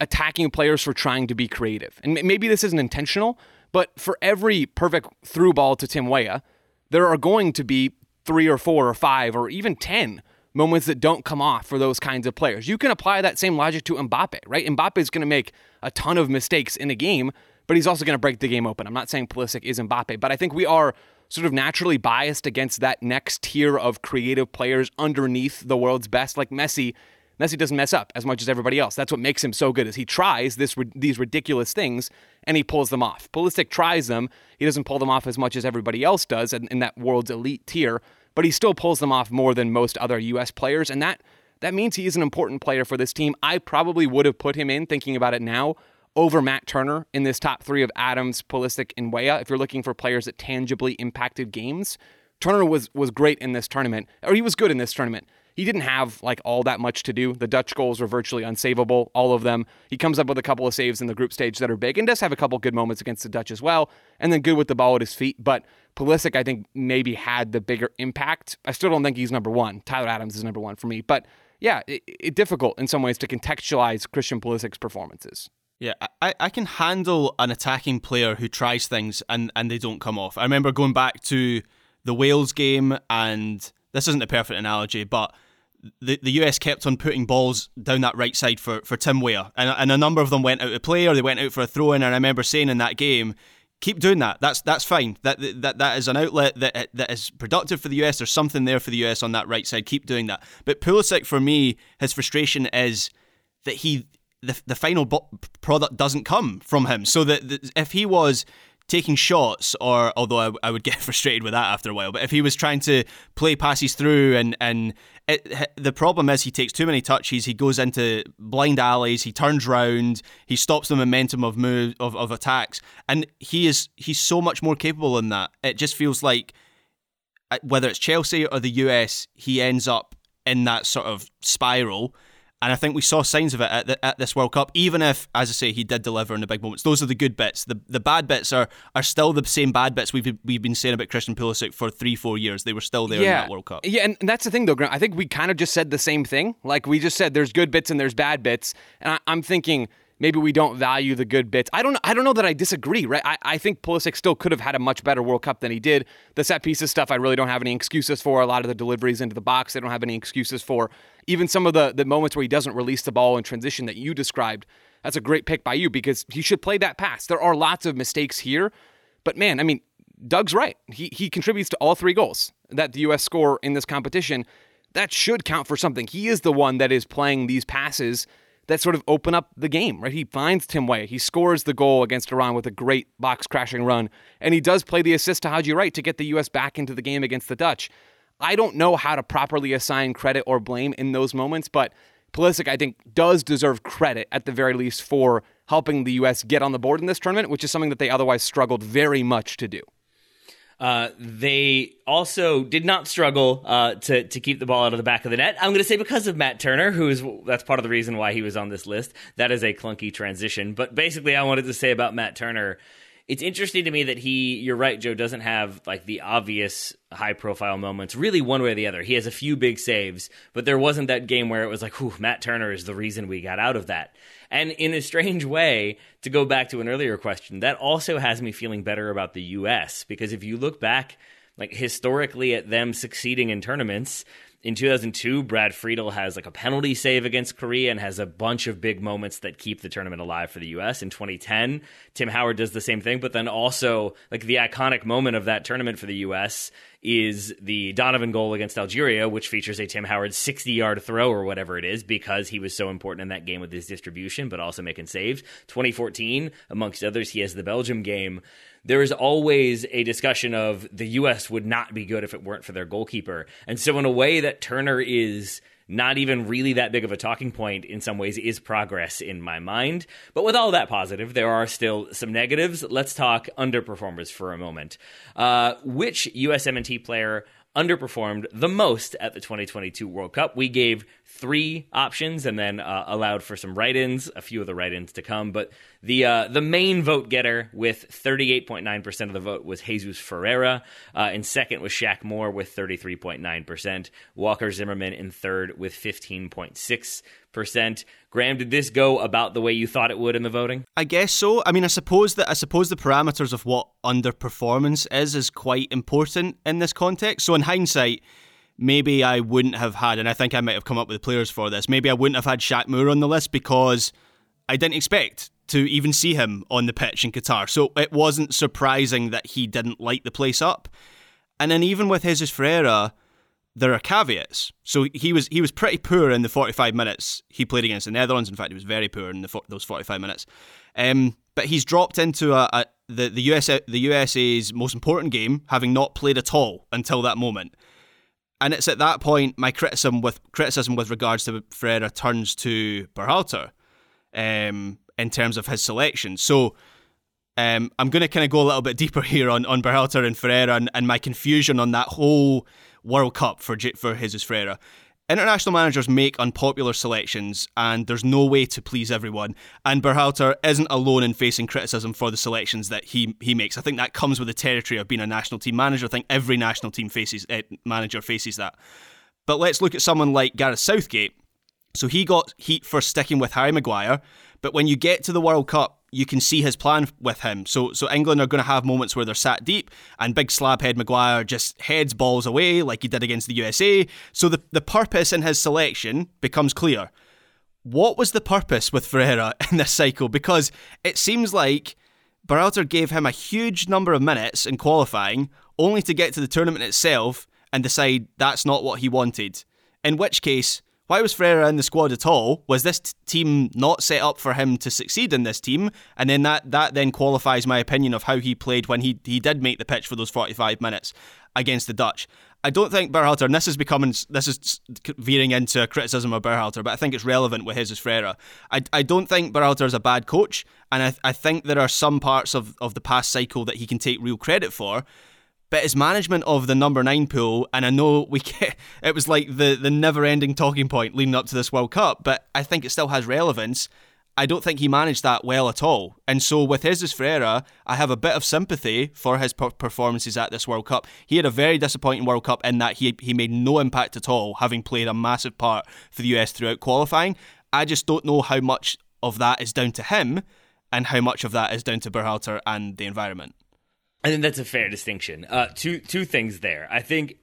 attacking players for trying to be creative. And maybe this isn't intentional, but for every perfect through ball to Tim Weah, there are going to be three or four or five or even 10 moments that don't come off for those kinds of players. You can apply that same logic to Mbappe, right? Mbappe is going to make a ton of mistakes in a game but he's also going to break the game open. I'm not saying Pulisic is Mbappe, but I think we are sort of naturally biased against that next tier of creative players underneath the world's best, like Messi. Messi doesn't mess up as much as everybody else. That's what makes him so good. Is he tries this these ridiculous things and he pulls them off. Pulisic tries them. He doesn't pull them off as much as everybody else does in, in that world's elite tier, but he still pulls them off more than most other U.S. players, and that that means he is an important player for this team. I probably would have put him in thinking about it now over Matt Turner in this top three of Adams, Pulisic, and Weah. If you're looking for players that tangibly impacted games, Turner was was great in this tournament, or he was good in this tournament. He didn't have like all that much to do. The Dutch goals were virtually unsavable, all of them. He comes up with a couple of saves in the group stage that are big, and does have a couple good moments against the Dutch as well, and then good with the ball at his feet. But Pulisic, I think, maybe had the bigger impact. I still don't think he's number one. Tyler Adams is number one for me, but yeah, it's it difficult in some ways to contextualize Christian Pulisic's performances. Yeah, I, I can handle an attacking player who tries things and, and they don't come off. I remember going back to the Wales game, and this isn't a perfect analogy, but the, the US kept on putting balls down that right side for, for Tim Weah, and, and a number of them went out of play or they went out for a throw in. And I remember saying in that game, keep doing that. That's that's fine. That that that is an outlet that that is productive for the US. There's something there for the US on that right side. Keep doing that. But Pulisic, for me, his frustration is that he the, the final bo- product doesn't come from him. So that if he was taking shots, or although I, I, would get frustrated with that after a while, but if he was trying to play passes through and and it, the problem is he takes too many touches, he goes into blind alleys, he turns round, he stops the momentum of move of, of attacks, and he is he's so much more capable than that. It just feels like uh, whether it's Chelsea or the US, he ends up in that sort of spiral and I think we saw signs of it at, the, at this World Cup, even if, as I say, he did deliver in the big moments. Those are the good bits. The the bad bits are are still the same bad bits we've we've been saying about Christian Pulisic for three, four years. They were still there yeah. in that World Cup. Yeah, and that's the thing, though, Grant. I think we kind of just said the same thing. Like we just said, there's good bits and there's bad bits. And I, I'm thinking maybe we don't value the good bits. I don't I don't know that I disagree, right? I, I think Pulisic still could have had a much better World Cup than he did. The set pieces stuff I really don't have any excuses for. A lot of the deliveries into the box, I don't have any excuses for. Even some of the, the moments where he doesn't release the ball in transition that you described, that's a great pick by you because he should play that pass. There are lots of mistakes here, but man, I mean, Doug's right. He he contributes to all three goals that the US score in this competition. That should count for something. He is the one that is playing these passes that sort of open up the game, right? He finds Tim Weah. He scores the goal against Iran with a great box crashing run. And he does play the assist to Haji Wright to get the U.S. back into the game against the Dutch. I don't know how to properly assign credit or blame in those moments, but Pulisic, I think, does deserve credit at the very least for helping the U.S. get on the board in this tournament, which is something that they otherwise struggled very much to do. Uh, they also did not struggle uh, to to keep the ball out of the back of the net. I'm going to say because of Matt Turner, who is that's part of the reason why he was on this list. That is a clunky transition, but basically, I wanted to say about Matt Turner it's interesting to me that he, you're right, Joe, doesn't have like the obvious high profile moments, really one way or the other. He has a few big saves, but there wasn't that game where it was like, whew, Matt Turner is the reason we got out of that. And in a strange way, to go back to an earlier question, that also has me feeling better about the U.S. because if you look back, like historically at them succeeding in tournaments, in 2002, Brad Friedel has like a penalty save against Korea and has a bunch of big moments that keep the tournament alive for the U.S. In 2010, Tim Howard does the same thing, but then also like the iconic moment of that tournament for the U.S. is the Donovan goal against Algeria, which features a Tim Howard 60 yard throw or whatever it is because he was so important in that game with his distribution, but also making saves. 2014, amongst others, he has the Belgium game there is always a discussion of the U.S. would not be good if it weren't for their goalkeeper. And so, in a way, that Turner is not even really that big of a talking point in some ways is progress in my mind. But with all that positive, there are still some negatives. Let's talk underperformers for a moment. Uh, which USMNT player underperformed the most at the 2022 World Cup? We gave three options and then uh, allowed for some write-ins, a few of the write-ins to come. But the uh, the main vote getter with 38.9% of the vote was Jesus Ferreira. Uh, in second was Shaq Moore with 33.9%. Walker Zimmerman in third with 15.6%. Graham, did this go about the way you thought it would in the voting? I guess so. I mean, I suppose that I suppose the parameters of what underperformance is is quite important in this context. So in hindsight, maybe I wouldn't have had, and I think I might have come up with players for this. Maybe I wouldn't have had Shaq Moore on the list because I didn't expect to even see him on the pitch in Qatar. So it wasn't surprising that he didn't light the place up. And then even with Jesus Ferreira, there are caveats. So he was he was pretty poor in the 45 minutes he played against the Netherlands. In fact, he was very poor in the, those 45 minutes. Um, but he's dropped into a, a, the the US the USA's most important game, having not played at all until that moment. And it's at that point my criticism with criticism with regards to Ferreira turns to Berhalter um, in terms of his selection. So um, I'm going to kind of go a little bit deeper here on, on Berhalter and Ferreira and, and my confusion on that whole World Cup for for Jesus Ferreira. International managers make unpopular selections, and there's no way to please everyone. And Berhalter isn't alone in facing criticism for the selections that he he makes. I think that comes with the territory of being a national team manager. I think every national team faces uh, manager faces that. But let's look at someone like Gareth Southgate. So he got heat for sticking with Harry Maguire, but when you get to the World Cup, you can see his plan with him. So so England are going to have moments where they're sat deep and big slabhead Maguire just heads balls away like he did against the USA. So the, the purpose in his selection becomes clear. What was the purpose with Ferreira in this cycle? Because it seems like Berhalter gave him a huge number of minutes in qualifying, only to get to the tournament itself and decide that's not what he wanted. In which case, why was Ferreira in the squad at all? Was this t- team not set up for him to succeed in this team? And then that that then qualifies my opinion of how he played when he he did make the pitch for those 45 minutes against the Dutch. I don't think Berhalter, and this is becoming this is veering into a criticism of Berhalter, but I think it's relevant with Jesus Ferreira. I, I don't think Berhalter is a bad coach, and I, I think there are some parts of, of the past cycle that he can take real credit for but his management of the number nine pool, and I know we get, it was like the, the never ending talking point leading up to this World Cup, but I think it still has relevance. I don't think he managed that well at all. And so with Jesus Ferreira, I have a bit of sympathy for his performances at this World Cup. He had a very disappointing World Cup in that he, he made no impact at all, having played a massive part for the US throughout qualifying. I just don't know how much of that is down to him and how much of that is down to Berhalter and the environment. I think that's a fair distinction. Uh, two two things there. I think,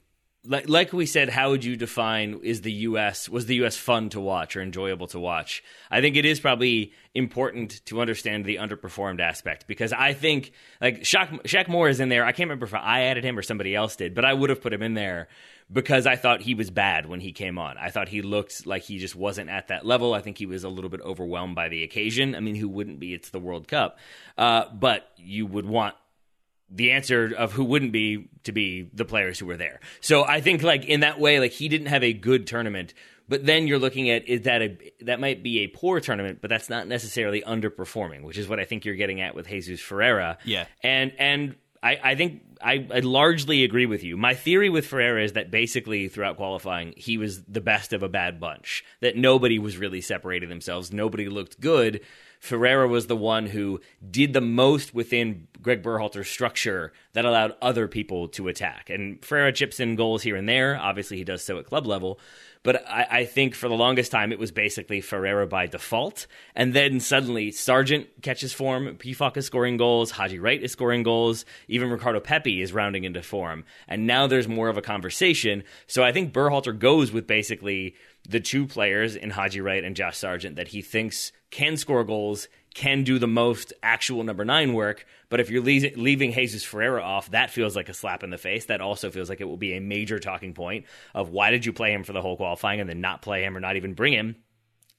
like like we said, how would you define is the U.S. was the U.S. fun to watch or enjoyable to watch? I think it is probably important to understand the underperformed aspect because I think like Shaq, Shaq Moore is in there. I can't remember if I added him or somebody else did, but I would have put him in there because I thought he was bad when he came on. I thought he looked like he just wasn't at that level. I think he was a little bit overwhelmed by the occasion. I mean, who wouldn't be? It's the World Cup. Uh, but you would want the answer of who wouldn't be to be the players who were there. So I think like in that way, like he didn't have a good tournament. But then you're looking at is that a that might be a poor tournament, but that's not necessarily underperforming, which is what I think you're getting at with Jesus Ferreira. Yeah. And and I, I think I, I, largely agree with you. My theory with Ferreira is that basically throughout qualifying, he was the best of a bad bunch. That nobody was really separating themselves. Nobody looked good. Ferreira was the one who did the most within Gregg Berhalter's structure that allowed other people to attack. And Ferreira chips in goals here and there. Obviously, he does so at club level. But I, I, think for the longest time, it was basically Ferreira by default. And then suddenly, Sargent catches form. Pefok is scoring goals. Haji Wright is scoring goals. Even Ricardo Pepi is rounding into form. And now there's more of a conversation. So I think Berhalter goes with basically the two players in Haji Wright and Josh Sargent that he thinks can score goals, can do the most actual number nine work. But if you're leaving Jesus Ferreira off, that feels like a slap in the face. That also feels like it will be a major talking point of why did you play him for the whole qualifying and then not play him or not even bring him.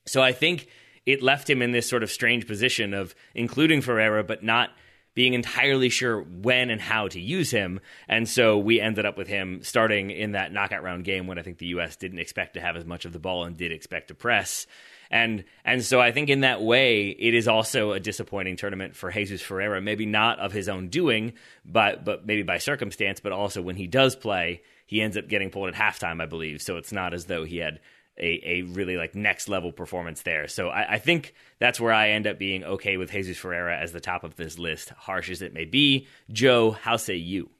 So I think it left him in this sort of strange position of including Ferreira, but not being entirely sure when and how to use him. And so we ended up with him starting in that knockout round game when I think the U.S. didn't expect to have as much of the ball and did expect to press. And and so I think in that way it is also a disappointing tournament for Jesus Ferreira, maybe not of his own doing, but but maybe by circumstance, but also when he does play, he ends up getting pulled at halftime, I believe. So it's not as though he had a, a really like next level performance there. So I, I, think that's where I end up being okay with Jesus Ferreira as the top of this list, harsh as it may be. Joe, how say you?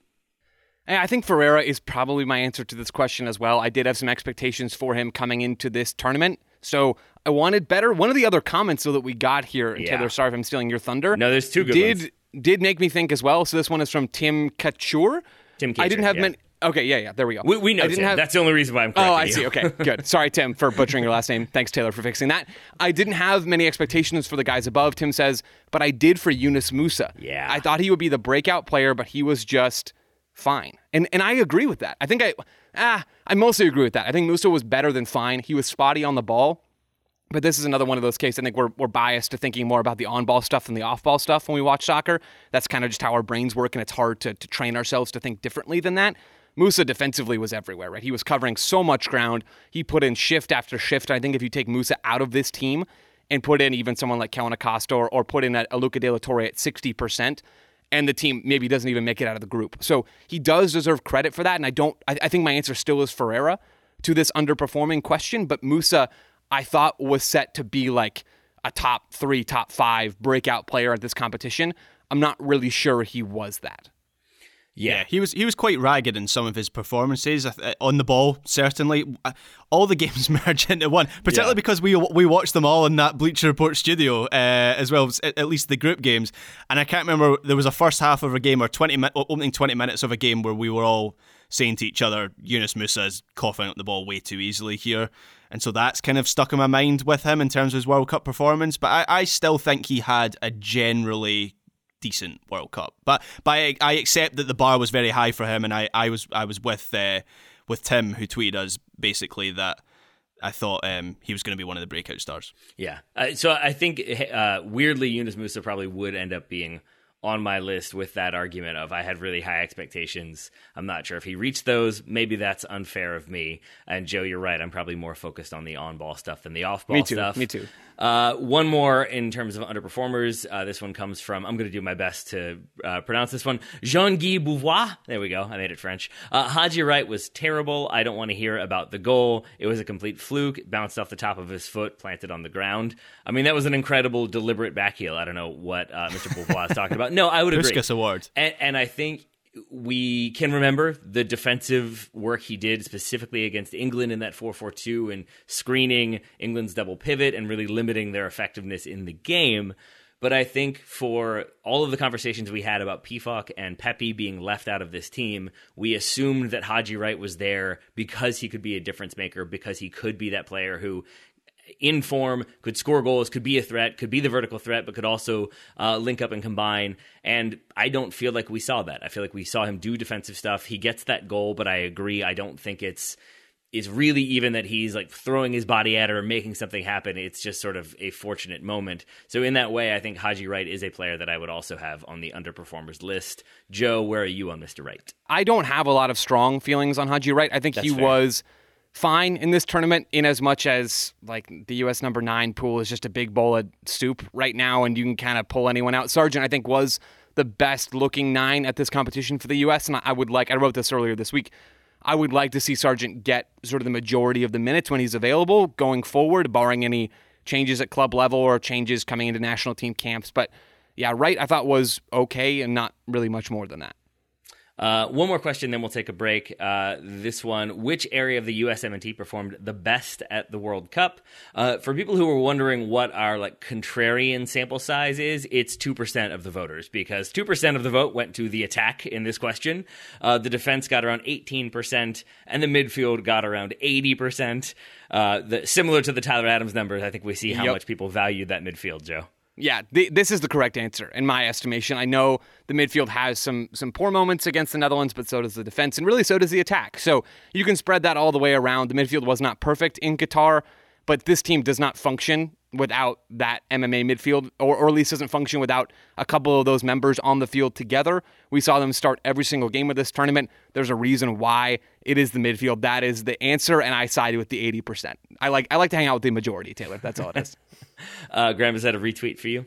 I think Ferreira is probably my answer to this question as well. I did have some expectations for him coming into this tournament. So I wanted better. One of the other comments though that we got here, yeah. Taylor, sorry if I'm stealing your thunder. No, there's two good did, ones. Did make me think as well. So this one is from Tim Couture. Tim Couture, I didn't have yeah. many. Okay, yeah, yeah, there we go. We, we know Tim. Have... That's the only reason why I'm. Oh, I you. see. Okay, good. Sorry, Tim, for butchering your last name. Thanks, Taylor, for fixing that. I didn't have many expectations for the guys above. Tim says, but I did for Yunus Musah. Yeah, I thought he would be the breakout player, but he was just fine. And and I agree with that. I think I ah I mostly agree with that. I think Musah was better than fine. He was spotty on the ball. But this is another one of those cases. I think we're, we're biased to thinking more about the on ball stuff than the off ball stuff when we watch soccer. That's kind of just how our brains work, and it's hard to, to train ourselves to think differently than that. Musah defensively was everywhere, right? He was covering so much ground. He put in shift after shift. I think if you take Musah out of this team and put in even someone like Kellyn Acosta or, or put in a, a Luca De La Torre at 60%, and the team maybe doesn't even make it out of the group. So he does deserve credit for that. And I don't, I, I think my answer still is Ferreira to this underperforming question. But Musah, I thought was set to be like a top three, top five breakout player at this competition. I'm not really sure he was that. Yeah. yeah. he was he was quite ragged in some of his performances on the ball. Certainly, uh, all the games merge into one, particularly yeah. because we we watched them all in that Bleacher Report studio uh, as well, as at least the group games. And I can't remember there was a first half of a game or twenty opening twenty minutes of a game where we were all saying to each other, "Yunus Musah is coughing up the ball way too easily here." And so that's kind of stuck in my mind with him in terms of his World Cup performance. But I, I still think he had a generally decent World Cup. But but I, I, accept that the bar was very high for him, and I, I was I was with uh, with Tim who tweeted us basically that. I thought um, he was going to be one of the breakout stars. Yeah. Uh, so I think uh, weirdly, Yunus Musah probably would end up being on my list with that argument of I had really high expectations. I'm not sure if he reached those. Maybe that's unfair of me. And Joe, you're right. I'm probably more focused on the on ball stuff than the off ball stuff. Me too. Uh, one more in terms of underperformers. Uh, this one comes from, I'm going to do my best to uh, pronounce this one, Jean Guy Beauvoir. There we go. I made it French. Uh, Haji Wright was terrible. I don't want to hear about the goal. It was a complete fluke. It bounced off the top of his foot, planted on the ground. I mean, that was an incredible, deliberate backheel. I don't know what uh, Mr. Beauvoir is talking about. No, I would agree. Puskas Award. And, and I think we can remember the defensive work he did specifically against England in that 4-4-2 and screening England's double pivot and really limiting their effectiveness in the game. But I think for all of the conversations we had about Pefok and Pepi being left out of this team, we assumed that Haji Wright was there because he could be a difference maker, because he could be that player who in form, could score goals, could be a threat, could be the vertical threat, but could also uh, link up and combine. And I don't feel like we saw that. I feel like we saw him do defensive stuff. He gets that goal, but I agree. I don't think it's is really even that he's like throwing his body at it or making something happen. It's just sort of a fortunate moment. So in that way, I think Haji Wright is a player that I would also have on the underperformers list. Joe, where are you on Mr. Wright? I don't have a lot of strong feelings on Haji Wright. I think That's he fair. was fine in this tournament in as much as like the US number 9 pool is just a big bowl of soup right now and you can kind of pull anyone out. Sargent I think was the best looking nine at this competition for the U.S. And I would like, I wrote this earlier this week. I would like to see Sargent get sort of the majority of the minutes when he's available going forward, barring any changes at club level or changes coming into national team camps. But yeah, Wright I thought was okay and not really much more than that. Uh, one more question, then we'll take a break. Uh, this one: Which area of the USMNT performed the best at the World Cup? Uh, for people who were wondering what our like contrarian sample size is, it's two percent of the voters because two percent of the vote went to the attack in this question. Uh, the defense got around eighteen percent, and the midfield got around eighty percent. Uh, similar to the Tyler Adams numbers, I think we see how yep. much people valued that midfield, Joe. Yeah, this is the correct answer in my estimation. I know the midfield has some some poor moments against the Netherlands, but so does the defense, and really so does the attack. So you can spread that all the way around. The midfield was not perfect in Qatar, but this team does not function without that MMA midfield, or, or at least doesn't function without a couple of those members on the field together. We saw them start every single game of this tournament. There's a reason why it is the midfield. That is the answer, and I side with the 80%. I like I like to hang out with the majority, Taylor. That's all it is. uh, Graham, is that a retweet for you?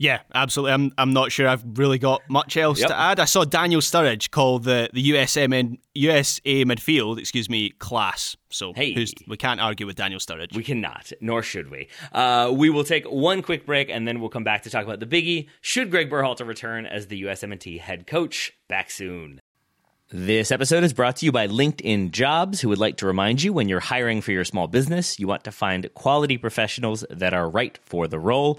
Yeah, absolutely. I'm I'm not sure I've really got much else yep. to add. I saw Daniel Sturridge call the the USMN USA midfield, excuse me, class. So hey. we can't argue with Daniel Sturridge. We cannot, nor should we. Uh, we will take one quick break and then we'll come back to talk about the biggie. Should Gregg Berhalter return as the USMNT head coach? Back soon. This episode is brought to you by LinkedIn Jobs, who would like to remind you when you're hiring for your small business, you want to find quality professionals that are right for the role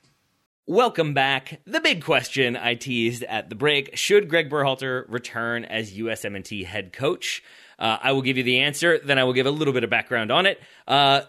Welcome back. The big question I teased at the break should Gregg Berhalter return as USMNT head coach? Uh, I will give you the answer, then I will give a little bit of background on it. Uh,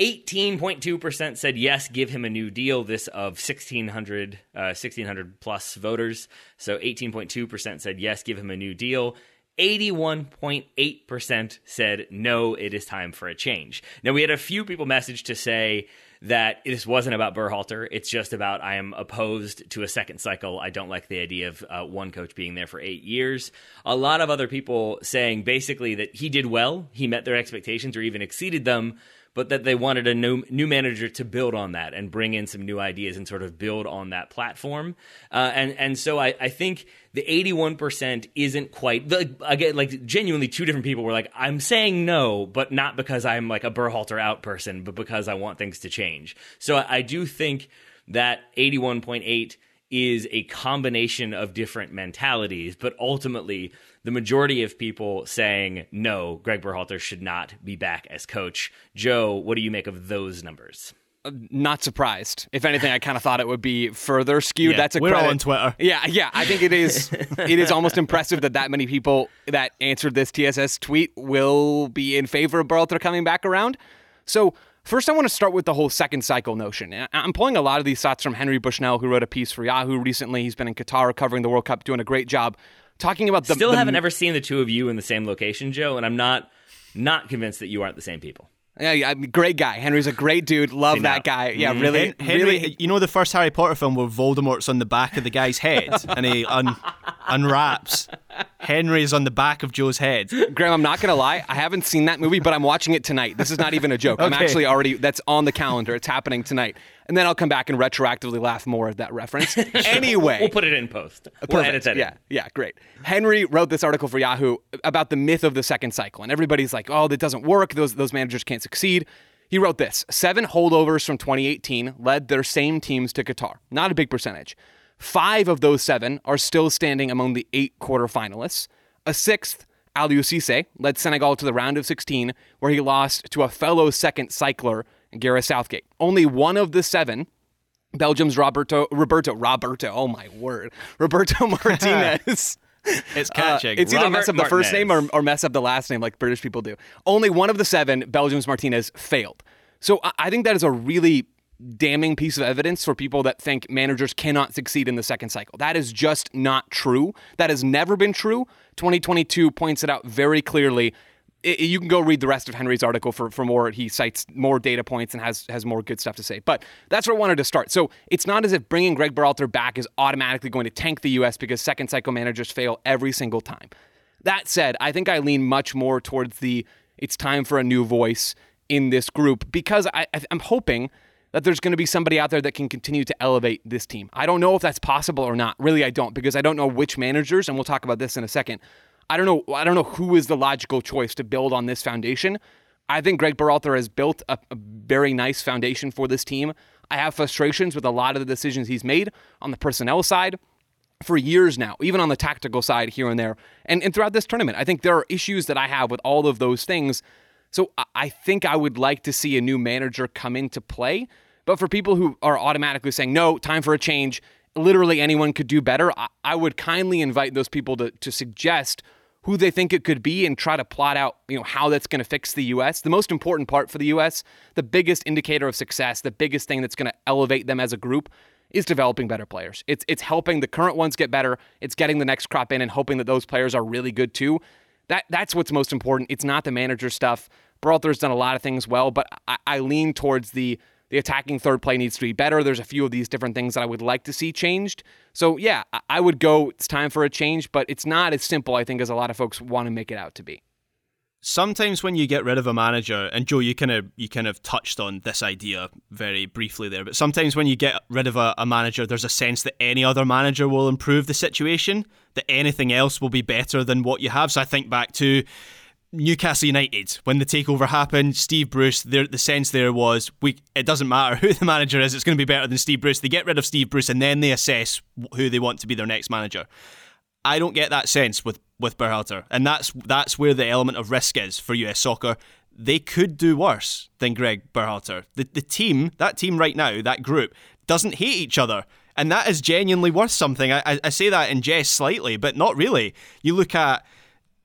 18.2% said yes, give him a new deal. This of 1,600, uh, 1,600 plus voters. So 18.2% said yes, give him a new deal. 81.8% said no, it is time for a change. Now, we had a few people message to say, that this wasn't about Berhalter. It's just about I am opposed to a second cycle. I don't like the idea of uh, one coach being there for eight years. A lot of other people saying basically that he did well, he met their expectations or even exceeded them, but that they wanted a new, new manager to build on that and bring in some new ideas and sort of build on that platform. Uh, and and so I, I think the 81% isn't quite again like genuinely two different people were like i'm saying no but not because i'm like a berhalter out person but because i want things to change so i, I do think that 81.8 is a combination of different mentalities but ultimately the majority of people saying no gregg berhalter should not be back as coach joe what do you make of those numbers uh, not surprised. If anything, I kind of thought it would be further skewed. Yeah, That's a we're credit. all on Twitter. Yeah, yeah. I think it is. it is almost impressive that that many people that answered this TSS tweet will be in favor of Berhalter coming back around. So first, I want to start with the whole second cycle notion. I'm pulling a lot of these thoughts from Henry Bushnell, who wrote a piece for Yahoo recently. He's been in Qatar covering the World Cup, doing a great job talking about the. Still the, haven't ever seen the two of you in the same location, Joe, and I'm not not convinced that you aren't the same people. Yeah, yeah, great guy. Henry's a great dude. Love that guy. Yeah, mm-hmm. really, Henry, really. You know the first Harry Potter film where Voldemort's on the back of the guy's head and he un- unwraps. Henry is on the back of Joe's head. Graham, I'm not gonna lie, I haven't seen that movie, but I'm watching it tonight. This is not even a joke. I'm actually already that's on the calendar. It's happening tonight. And then I'll come back and retroactively laugh more at that reference. Anyway, We'll put it in post. We'll Perfect. edit that yeah, yeah, great. Henry wrote this article for Yahoo about the myth of the second cycle, and everybody's like, "Oh, that doesn't work. Those those managers can't succeed." He wrote this: seven holdovers from 2018 led their same teams to Qatar. Not a big percentage. Five of those seven are still standing among the eight quarterfinalists. A sixth, Aliou Cisse, led Senegal to the round of 16, where he lost to a fellow second cycler, Gareth Southgate. Only one of the seven Belgium's Roberto Roberto Roberto. Oh my word, Roberto Martinez. It's Uh, it's either Robert mess up the first name or, or mess up the last name like British people do. Only one of the seven, Belgium's Martinez, failed. So I, I think that is a really damning piece of evidence for people that think managers cannot succeed in the second cycle. That is just not true. That has never been true. 2022 points it out very clearly. I- you can go read the rest of Henry's article for, for more. He cites more data points and has has more good stuff to say. But that's where I wanted to start. So it's not as if bringing Gregg Berhalter back is automatically going to tank the U.S. because second cycle managers fail every single time. That said, I think I lean much more towards the it's time for a new voice in this group because I- I'm hoping that there's going to be somebody out there that can continue to elevate this team. I don't know if that's possible or not. Really, I don't because I don't know which managers, and we'll talk about this in a second. I don't know. I don't know who is the logical choice to build on this foundation. I think Gregg Berhalter has built a, a very nice foundation for this team. I have frustrations with a lot of the decisions he's made on the personnel side for years now, even on the tactical side here and there, and, and throughout this tournament. I think there are issues that I have with all of those things. So I- I think I would like to see a new manager come into play. But for people who are automatically saying, no, time for a change, literally anyone could do better, I, I would kindly invite those people to, to suggest who they think it could be and try to plot out, you know, how that's going to fix the US. The most important part for the US, the biggest indicator of success, the biggest thing that's going to elevate them as a group is developing better players. It's it's helping the current ones get better. It's getting the next crop in and hoping that those players are really good too. That that's what's most important. It's not the manager stuff. Berhalter's done a lot of things well, but I, I lean towards the the attacking third play needs to be better. There's a few of these different things that I would like to see changed. So yeah, I, would go. It's time for a change, but it's not as simple, I think, as a lot of folks want to make it out to be. sometimes when you get rid of a manager, and Joe, you kind of you kind of touched on this idea very briefly there, but sometimes when you get rid of a, a manager, there's a sense that any other manager will improve the situation, that anything else will be better than what you have. So I think back to Newcastle United when the takeover happened. Steve Bruce, there, the sense there was we. It doesn't matter who the manager is; it's going to be better than Steve Bruce. They get rid of Steve Bruce, and then they assess who they want to be their next manager. I don't get that sense with with Berhalter, and that's that's where the element of risk is for US soccer. They could do worse than Gregg Berhalter. The the team, that team right now, that group doesn't hate each other, and that is genuinely worth something. I, I, I say that in jest slightly, but not really. You look at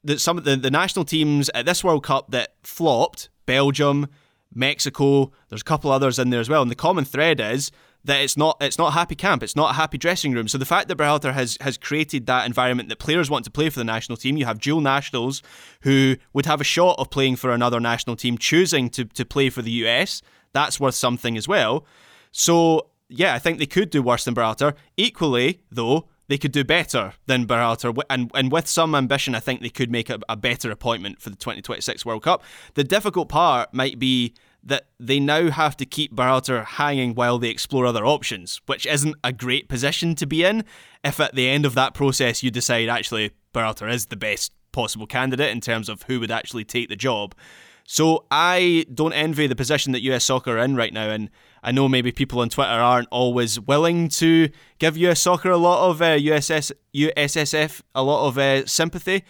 the, some of the, the national teams at this World Cup that flopped Belgium, Mexico. There's a couple others in there as well, and the common thread is that it's not it's not a happy camp. It's not a happy dressing room. So the fact that Berhalter has has created that environment that players want to play for the national team. You have dual nationals who would have a shot of playing for another national team, choosing to to play for the US. That's worth something as well. So yeah, I think they could do worse than Berhalter. Equally, though, they could do better than Berhalter, and and with some ambition, I think they could make a, a better appointment for the 2026 World Cup. The difficult part might be that they now have to keep Berhalter hanging while they explore other options, which isn't a great position to be in. If at the end of that process you decide actually Berhalter is the best possible candidate in terms of who would actually take the job. So I don't envy the position that US soccer are in right now, and I know maybe people on Twitter aren't always willing to give US soccer a lot of uh, USS USSF a lot of uh, sympathy,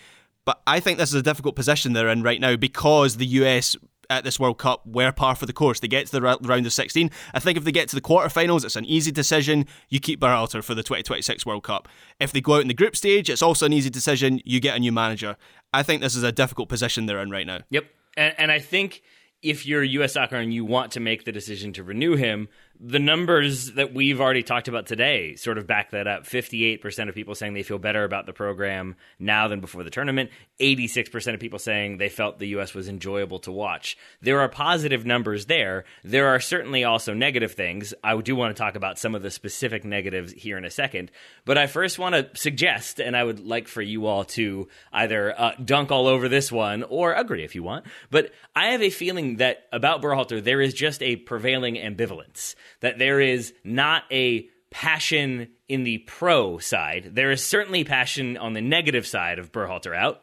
but I think this is a difficult position they're in right now because the US at this World Cup were par for the course. They get to the round of 16. I think if they get to the quarterfinals, it's an easy decision. You keep Berhalter for the 2026 World Cup. If they go out in the group stage, it's also an easy decision. You get a new manager. I think this is a difficult position they're in right now. Yep. And, and I think if you're U.S. soccer and you want to make the decision to renew him, the numbers that we've already talked about today sort of back that up. 58% of people saying they feel better about the program now than before the tournament. 86% of people saying they felt the U.S. was enjoyable to watch. There are positive numbers there. There are certainly also negative things. I do want to talk about some of the specific negatives here in a second. But I first want to suggest, and I would like for you all to either uh, dunk all over this one or agree if you want. But I have a feeling that about Berhalter, there is just a prevailing ambivalence that there is not a passion in the pro side. There is certainly passion on the negative side of Berhalter out.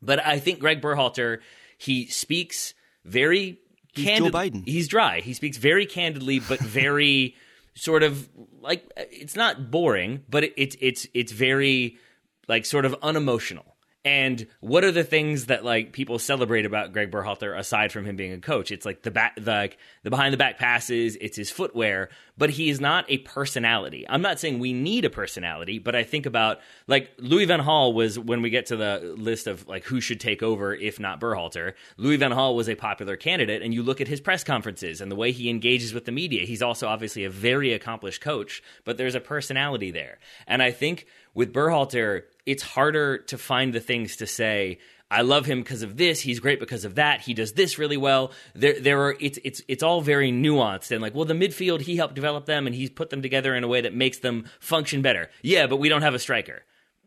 But I think Gregg Berhalter he speaks very He's candid- Joe Biden. He's dry. He speaks very candidly, but very sort of like it's not boring, but it, it's it's it's very like sort of unemotional. And what are the things that like people celebrate about Gregg Berhalter aside from him being a coach? It's like the back, the, like, the behind the back passes, it's his footwear, but he is not a personality. I'm not saying we need a personality, but I think about like Louis Van Gaal was when we get to the list of like who should take over if not Berhalter. Louis Van Gaal was a popular candidate, and you look at his press conferences and the way he engages with the media. He's also obviously a very accomplished coach, but there's a personality there, and I think with Berhalter, it's harder to find the things to say. I love him because of this. He's great because of that. He does this really well. There, there are. It's it's it's all very nuanced and like, well, the midfield he helped develop them and he's put them together in a way that makes them function better. Yeah, but we don't have a striker.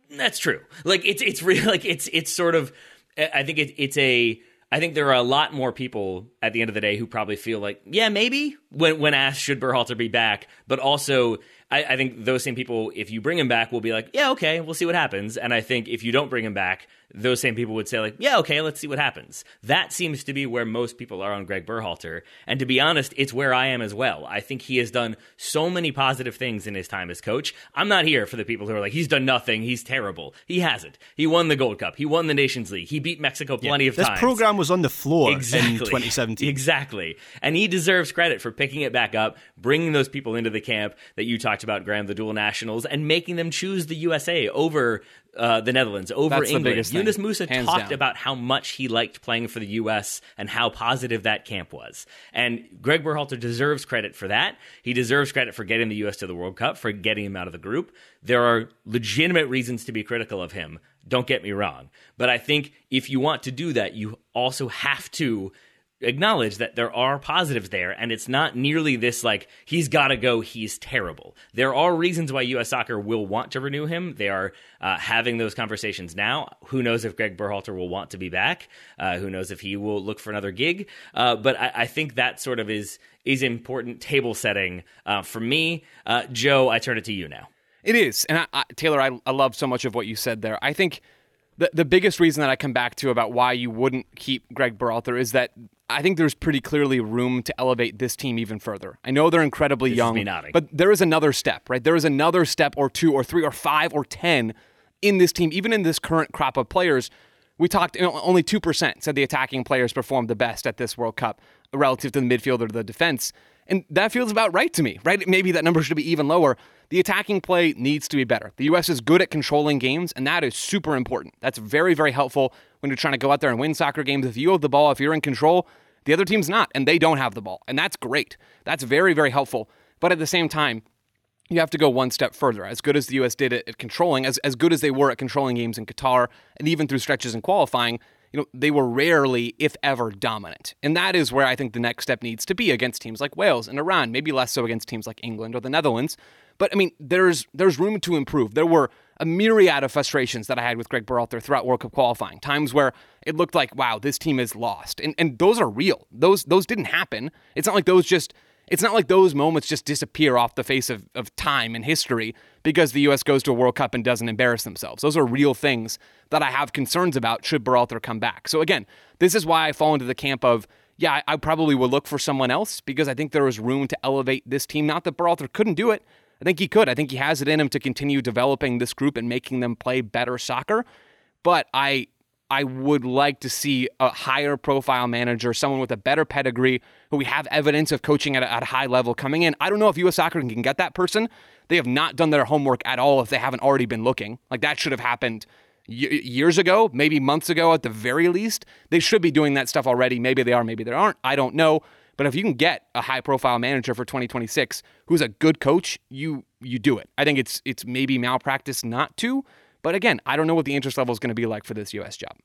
That's true. Like it's it's really like it's it's sort of. I think it, it's a. I think there are a lot more people at the end of the day who probably feel like, yeah, maybe when when asked should Berhalter be back, but also I, I, think those same people, if you bring him back, will be like, yeah, okay, we'll see what happens. And I think if you don't bring him back, those same people would say like, yeah, okay, let's see what happens. That seems to be where most people are on Gregg Berhalter. And to be honest, it's where I am as well. I think he has done so many positive things in his time as coach. I'm not here for the people who are like, he's done nothing, he's terrible. He hasn't. He won the Gold Cup. He won the Nations League. He beat Mexico plenty yeah, of this times. This program was on the floor exactly. in 2017. Exactly. And he deserves credit for picking it back up, bringing those people into the camp that you talked about, Graham, the dual nationals, and making them choose the USA over uh, the Netherlands, over That's England. Yunus Musah Hands talked down. about how much he liked playing for the U.S. and how positive that camp was. And Gregg Berhalter deserves credit for that. He deserves credit for getting the U.S. to the World Cup, for getting him out of the group. There are legitimate reasons to be critical of him. Don't get me wrong. But I think if you want to do that, you also have to acknowledge that there are positives there and it's not nearly this like he's got to go he's terrible. There are reasons why us soccer will want to renew him. They are uh, having those conversations now. Who knows if gregg berhalter will want to be back? Uh, who knows if he will look for another gig? Uh, but I, I, think that sort of is is important table setting uh, for me. Uh, joe i turn it to you now. It is. And I, I, taylor I, I love so much of what you said there. I think the, the biggest reason that I come back to about why you wouldn't keep Gregg Berhalter is that I think there's pretty clearly room to elevate this team even further. I know they're incredibly this young, but there is another step, right? There is another step or two or three or five or 10 in this team, even in this current crop of players. We talked, you know, only 2% said the attacking players performed the best at this World Cup relative to the midfield or the defense. And that feels about right to me, right? Maybe that number should be even lower. The attacking play needs to be better. The U.S. is good at controlling games, and that is super important. That's very, very helpful when you're trying to go out there and win soccer games. If you have the ball, if you're in control, the other team's not, and they don't have the ball. And that's great. That's very, very helpful. But at the same time, you have to go one step further. As good as the U.S. did at, controlling, as, as good as they were at controlling games in Qatar, and even through stretches in qualifying, you know, they were rarely, if ever, dominant. And that is where I think the next step needs to be against teams like Wales and Iran, maybe less so against teams like England or the Netherlands. But I mean, there's there's room to improve. There were a myriad of frustrations that I had with Gregg Berhalter throughout World Cup qualifying. Times where it looked like, wow, this team is lost. And and those are real. Those those didn't happen. It's not like those just it's not like those moments just disappear off the face of, of time and history because the U.S. goes to a World Cup and doesn't embarrass themselves. Those are real things that I have concerns about should Berhalter come back. So again, this is why I fall into the camp of, yeah, I probably would look for someone else because I think there is room to elevate this team. Not that Berhalter couldn't do it. I think he could. I think he has it in him to continue developing this group and making them play better soccer. But I I would like to see a higher profile manager, someone with a better pedigree, who we have evidence of coaching at a, at a high level coming in. I don't know if U.S. Soccer can get that person. They have not done their homework at all if they haven't already been looking. Like that should have happened years ago, maybe months ago at the very least. They should be doing that stuff already. Maybe they are, maybe they aren't. I don't know. But if you can get a high profile manager for 2026 who's a good coach, you you do it. I think it's it's maybe malpractice not to, but again, I don't know what the interest level is going to be like for this US job.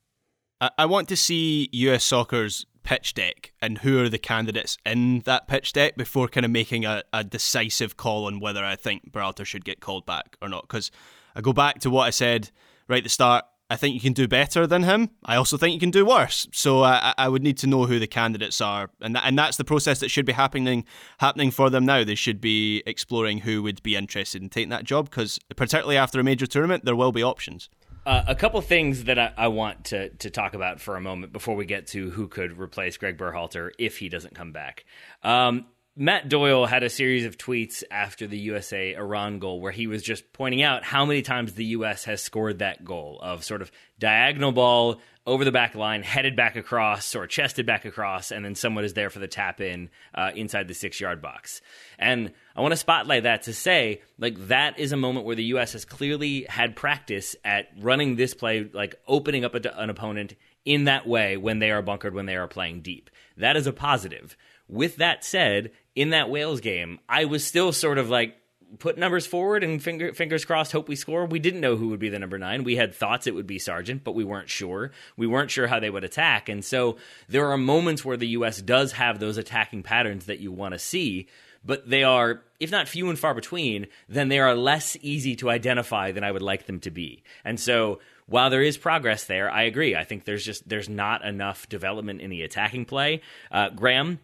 I want to see US soccer's pitch deck and who are the candidates in that pitch deck before kind of making a, a decisive call on whether I think Berhalter should get called back or not. Because I go back to what I said right at the start. I think you can do better than him. I also think you can do worse. So I, I would need to know who the candidates are, and and that's the process that should be happening happening for them now. They should be exploring who would be interested in taking that job because particularly after a major tournament, there will be options. Uh, a couple things that I, I, want to to talk about for a moment before we get to who could replace Gregg Berhalter if he doesn't come back. Um, Matt Doyle had a series of tweets after the USA Iran goal where he was just pointing out how many times the US has scored that goal of sort of diagonal ball over the back line, headed back across or chested back across, and then someone is there for the tap in uh, inside the six yard box. And I want to spotlight that to say, like, that is a moment where the U.S. has clearly had practice at running this play, like opening up a, an opponent in that way when they are bunkered, when they are playing deep. That is a positive. With that said, in that Wales game, I was still sort of like put numbers forward and finger, fingers crossed, hope we score. We didn't know who would be the number nine. We had thoughts it would be Sargent, but we weren't sure. We weren't sure how they would attack. And so there are moments where the U.S. does have those attacking patterns that you want to see, but they are, if not few and far between, then they are less easy to identify than I would like them to be. And so while there is progress there, I agree. I think there's just there's not enough development in the attacking play. Uh, Graham,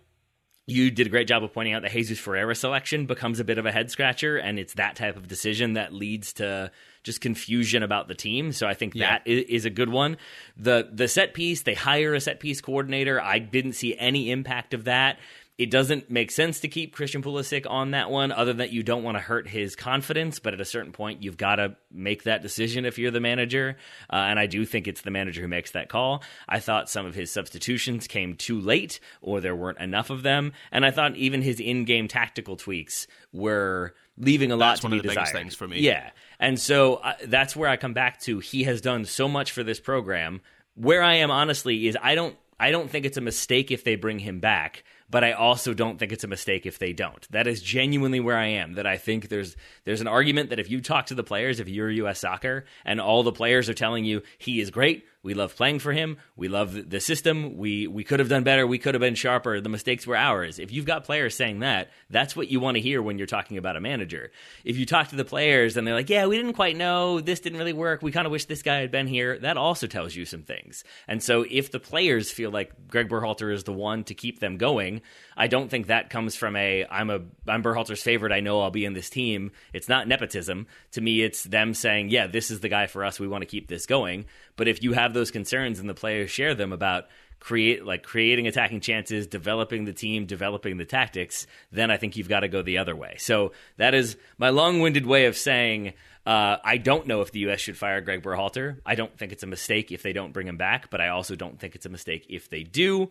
you did a great job of pointing out that Jesus Ferreira selection becomes a bit of a head scratcher, and it's that type of decision that leads to just confusion about the team. So I think yeah. that is, a good one. The the set piece, they hire a set piece coordinator. I didn't see any impact of that it doesn't make sense to keep Christian Pulisic on that one, other than you don't want to hurt his confidence. But at a certain point, you've got to make that decision if you're the manager. Uh, and I do think it's the manager who makes that call. I thought some of his substitutions came too late, or there weren't enough of them. And I thought even his in-game tactical tweaks were leaving a lot that's to one be of the desired. biggest things for me. Yeah, and so uh, that's where I come back to. He has done so much for this program. Where I am honestly is I don't I don't think it's a mistake if they bring him back but I also don't think it's a mistake if they don't. That is genuinely where I am. That I think there's there's an argument that if you talk to the players, if you're U.S. Soccer, and all the players are telling you he is great, we love playing for him. We love the system. We we could have done better. We could have been sharper. The mistakes were ours. If you've got players saying that, that's what you want to hear when you're talking about a manager. If you talk to the players and they're like, "Yeah, we didn't quite know. This didn't really work. We kind of wish this guy had been here." That also tells you some things. And so if the players feel like Gregg Berhalter is the one to keep them going, I don't think that comes from a I'm a I'm Berhalter's favorite. I know I'll be in this team. It's not nepotism. To me, it's them saying, "Yeah, this is the guy for us. We want to keep this going." But if you have those concerns and the players share them about create like creating attacking chances, developing the team, developing the tactics, then I think you've got to go the other way. So that is my long-winded way of saying uh, I don't know if the U.S. should fire Gregg Berhalter. I don't think it's a mistake if they don't bring him back, but I also don't think it's a mistake if they do.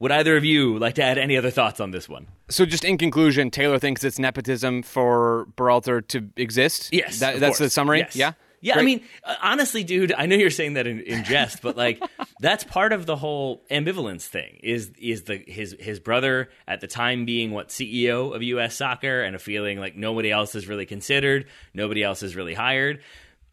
Would either of you like to add any other thoughts on this one? So, just in conclusion, Taylor thinks it's nepotism for Berhalter to exist. Yes, that, that's course. the summary. Yes. Yeah. Yeah, Great. I mean, uh, honestly, dude, I know you're saying that in, in jest, but like that's part of the whole ambivalence thing. Is is the his his brother at the time being what CEO of U.S. Soccer and a feeling like nobody else is really considered, nobody else is really hired.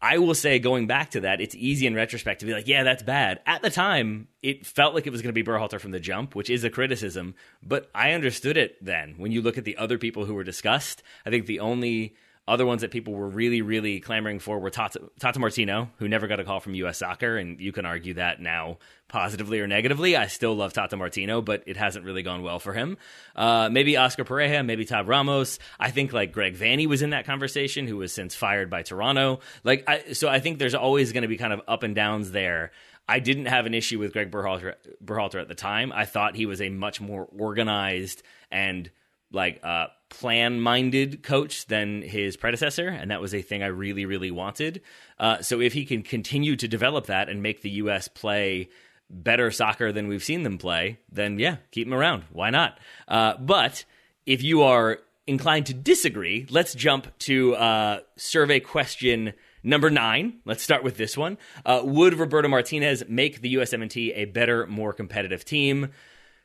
I will say, going back to that, it's easy in retrospect to be like, yeah, that's bad. At the time, it felt like it was going to be Berhalter from the jump, which is a criticism, but I understood it then. When you look at the other people who were discussed, I think the only other ones that people were really, really clamoring for were Tata, Tata Martino, who never got a call from U.S. Soccer, and you can argue that now positively or negatively. I still love Tata Martino, but it hasn't really gone well for him. Uh, maybe Oscar Pareja, maybe Tab Ramos. I think like Greg Vanney was in that conversation, who was since fired by Toronto. Like, I, so I think there's always going to be kind of up and downs there. I didn't have an issue with Gregg Berhalter, Berhalter at the time. I thought he was a much more organized and like uh, plan minded coach than his predecessor, and that was a thing I really, really wanted. Uh, so if he can continue to develop that and make the U.S. play better soccer than we've seen them play, then yeah, keep him around. Why not? Uh, but if you are inclined to disagree, let's jump to uh, survey question number nine. Let's start with this one. Uh, would Roberto Martinez make the USMNT a better, more competitive team?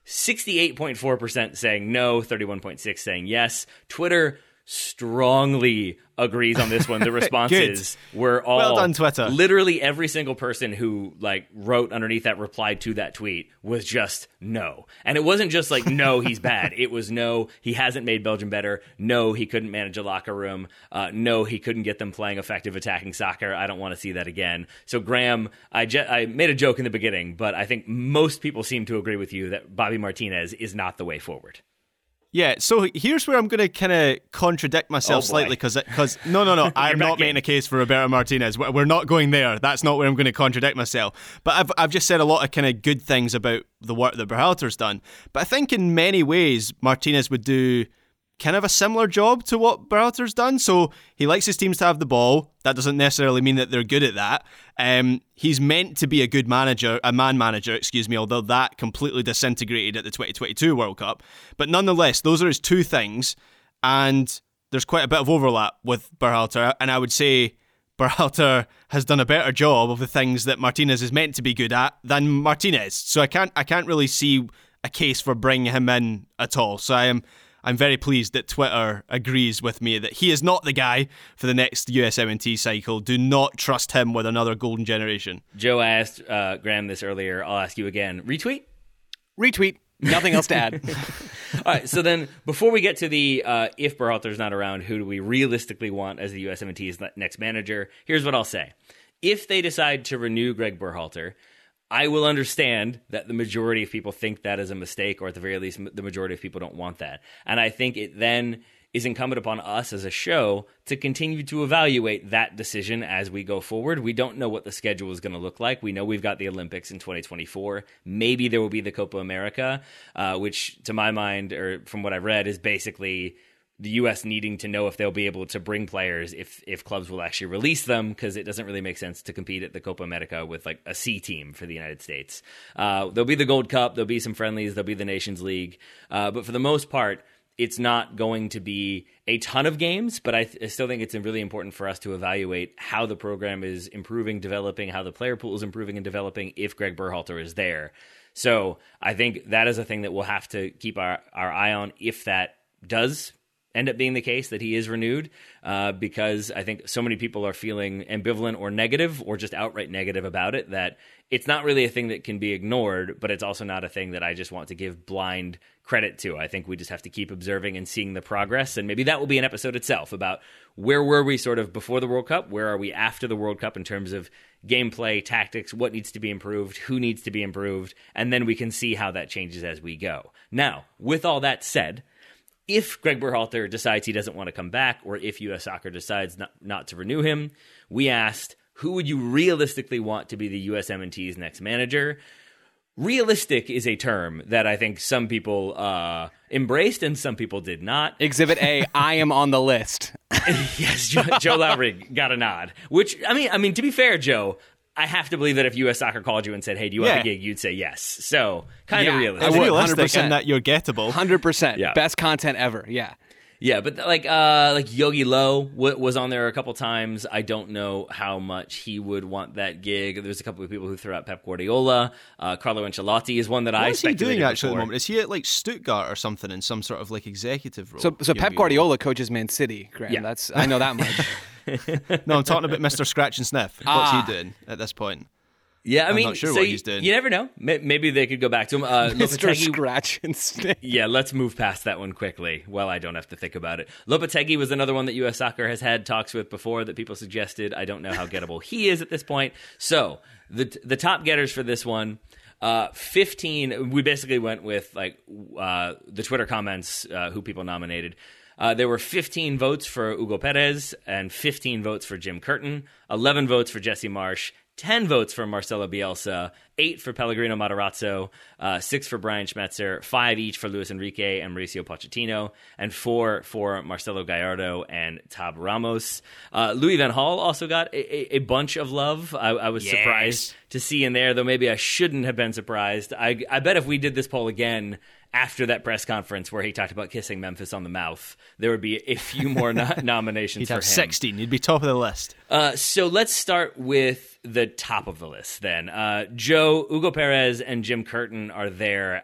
68.4% saying no, 31.6 saying yes. Twitter strongly agrees on this one. The responses were all well done, Twitter. Literally every single person who like wrote underneath that reply to that tweet was just no. And it wasn't just like no, he's bad. It was no, he hasn't made Belgium better. No, he couldn't manage a locker room. Uh, no, he couldn't get them playing effective attacking soccer. I don't want to see that again. So Graham, I je- I made a joke in the beginning, but I think most people seem to agree with you that Bobby Martinez is not the way forward. Yeah, so here's where I'm going to kind of contradict myself Oh, slightly because because no no no I'm not in. making a case for Roberto Martinez. We're we're not going there. That's not where I'm going to contradict myself. But I've I've just said a lot of kind of good things about the work that Berhalter's done. But I think in many ways Martinez would do kind of a similar job to what Berhalter's done. So he likes his teams to have the ball. That doesn't necessarily mean that they're good at that. Um, he's meant to be a good manager, a man manager, excuse me, although that completely disintegrated at the 2022 World Cup. But nonetheless, those are his two things. And there's quite a bit of overlap with Berhalter. And I would say Berhalter has done a better job of the things that Martinez is meant to be good at than Martinez. So I can't I can't really see a case for bringing him in at all. So I am I'm very pleased that Twitter agrees with me that he is not the guy for the next USMNT cycle. Do not trust him with another golden generation. Joe asked uh, Graham this earlier. I'll ask you again. Retweet? Retweet. Nothing else to add. All right. So then, before we get to the uh, if Berhalter's not around, who do we realistically want as the USMNT's ne- next manager? Here's what I'll say: If they decide to renew Gregg Berhalter, I will understand that the majority of people think that is a mistake, or at the very least, the majority of people don't want that. And I think it then is incumbent upon us as a show to continue to evaluate that decision as we go forward. We don't know what the schedule is going to look like. We know we've got the Olympics in 2024. Maybe there will be the Copa America, uh, which, to my mind, or from what I've read, is basically the U.S. needing to know if they'll be able to bring players if if clubs will actually release them because it doesn't really make sense to compete at the Copa America with like a C team for the United States. Uh, there'll be the Gold Cup, there'll be some friendlies, there'll be the Nations League, uh, but for the most part, it's not going to be a ton of games. But I, th- I still think it's really important for us to evaluate how the program is improving, developing, how the player pool is improving and developing if Gregg Berhalter is there. So I think that is a thing that we'll have to keep our, our eye on if that does end up being the case that he is renewed uh, because I think so many people are feeling ambivalent or negative or just outright negative about it that it's not really a thing that can be ignored, but it's also not a thing that I just want to give blind credit to. I think we just have to keep observing and seeing the progress, and maybe that will be an episode itself about where were we sort of before the World Cup, where are we after the World Cup in terms of gameplay, tactics, what needs to be improved, who needs to be improved, and then we can see how that changes as we go. Now, with all that said, if Gregg Berhalter decides he doesn't want to come back, or if U.S. Soccer decides not, not to renew him, we asked who would you realistically want to be the USMNT's next manager. Realistic is a term that I think some people uh, embraced and some people did not. Exhibit A, I am on the list. yes, Joe, Joe Lowry got a nod. Which I mean, I mean to be fair, Joe, I have to believe that if U.S. Soccer called you and said, "Hey, do you want Yeah. the gig?" You'd say yes. So kind Yeah, of realistic. It's would, realistic 100%. that you're gettable. 100%. Yeah. Best content ever. Yeah. Yeah, but like uh like Jogi Löw w- was on there a couple times. I don't know how much he would want that gig. There's a couple of people who threw out Pep Guardiola. Uh, Carlo Ancelotti is one that I What is he doing speculated actually at the moment? Is he at like Stuttgart or something in some sort of like executive role? So, so Pep Jogi Löw? Guardiola coaches Man City, Graham. Yeah. That's I know that much. No, I'm talking about Mr. Scratch and Sniff. What's Ah. he doing at this point? Yeah, I I'm mean, not sure so what you, he's doing. you never know. Maybe they could go back to him. Uh, Mr. Lopetegui- Scratch and Sniff. Yeah, let's move past that one quickly. Well, I don't have to think about it. Lopetegui was another one that U.S. Soccer has had talks with before that people suggested. I don't know how gettable he is at this point. So the the top getters for this one. Uh, 15 we basically went with like uh, the twitter comments uh, who people nominated uh, there were 15 votes for Hugo Perez and 15 votes for Jim Curtin, 11 votes for Jesse Marsch, 10 votes for Marcelo Bielsa, 8 for Pellegrino Matarazzo, uh, 6 for Brian Schmetzer, 5 each for Luis Enrique and Mauricio Pochettino, and 4 for Marcelo Gallardo and Tab Ramos. Uh, Louis van Gaal also got a, a, a bunch of love. I, I was surprised to see in there, though maybe I shouldn't have been surprised. I, I bet if we did this poll again, after that press conference where he talked about kissing Memphis on the mouth, there would be a few more no- nominations He'd for have him. 16. He'd be top of the list. Uh, so let's start with the top of the list then. Uh, Joe, Hugo Perez, and Jim Curtin are there.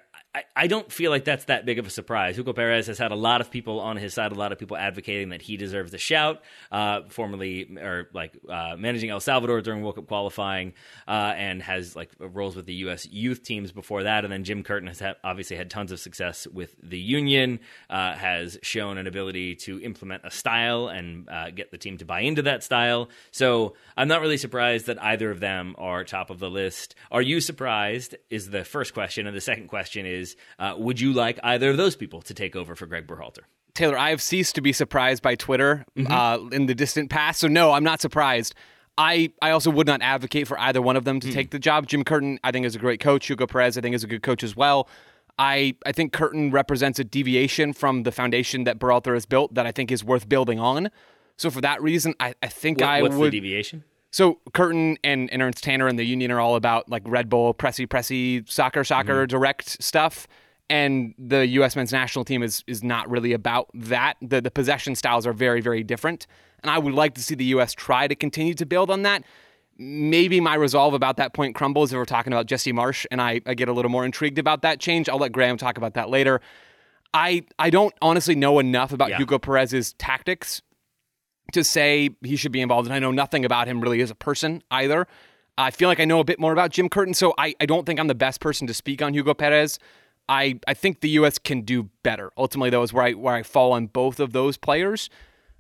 I, don't feel like that's that big of a surprise. Hugo Perez has had a lot of people on his side, a lot of people advocating that he deserves a shout. Uh, formerly, or like uh, managing El Salvador during World Cup qualifying, uh, and has like roles with the U.S. youth teams before that. And then Jim Curtin has ha- obviously had tons of success with the Union, uh, has shown an ability to implement a style and uh, get the team to buy into that style. So I'm not really surprised that either of them are top of the list. Are you surprised? Is the first question, and the second question is is uh, would you like either of those people to take over for Gregg Berhalter? Taylor, I have ceased to be surprised by Twitter mm-hmm. uh, in the distant past. So, no, I'm not surprised. I, I also would not advocate for either one of them to mm. take the job. Jim Curtin, I think, is a great coach. Hugo Perez, I think, is a good coach as well. I, I think Curtin represents a deviation from the foundation that Berhalter has built that I think is worth building on. So, for that reason, I, I think what, I what's would. the deviation? So Curtin and, and Ernst Tanner and the union are all about like Red Bull, pressy, pressy, soccer, soccer, mm-hmm. direct stuff and the U.S. men's national team is is not really about that. The the possession styles are very very different, and I would like to see the U.S. try to continue to build on that. Maybe my resolve about that point crumbles if we're talking about Jesse Marsch, and I, I get a little more intrigued about that change. I'll let Graham talk about that later. I I don't honestly know enough about yeah. Hugo Perez's tactics to say he should be involved, and I know nothing about him really as a person either. I feel like I know a bit more about Jim Curtin, so I, I don't think I'm the best person to speak on Hugo Perez. I, I think the U.S. can do better. Ultimately, though, is where I where I fall on both of those players,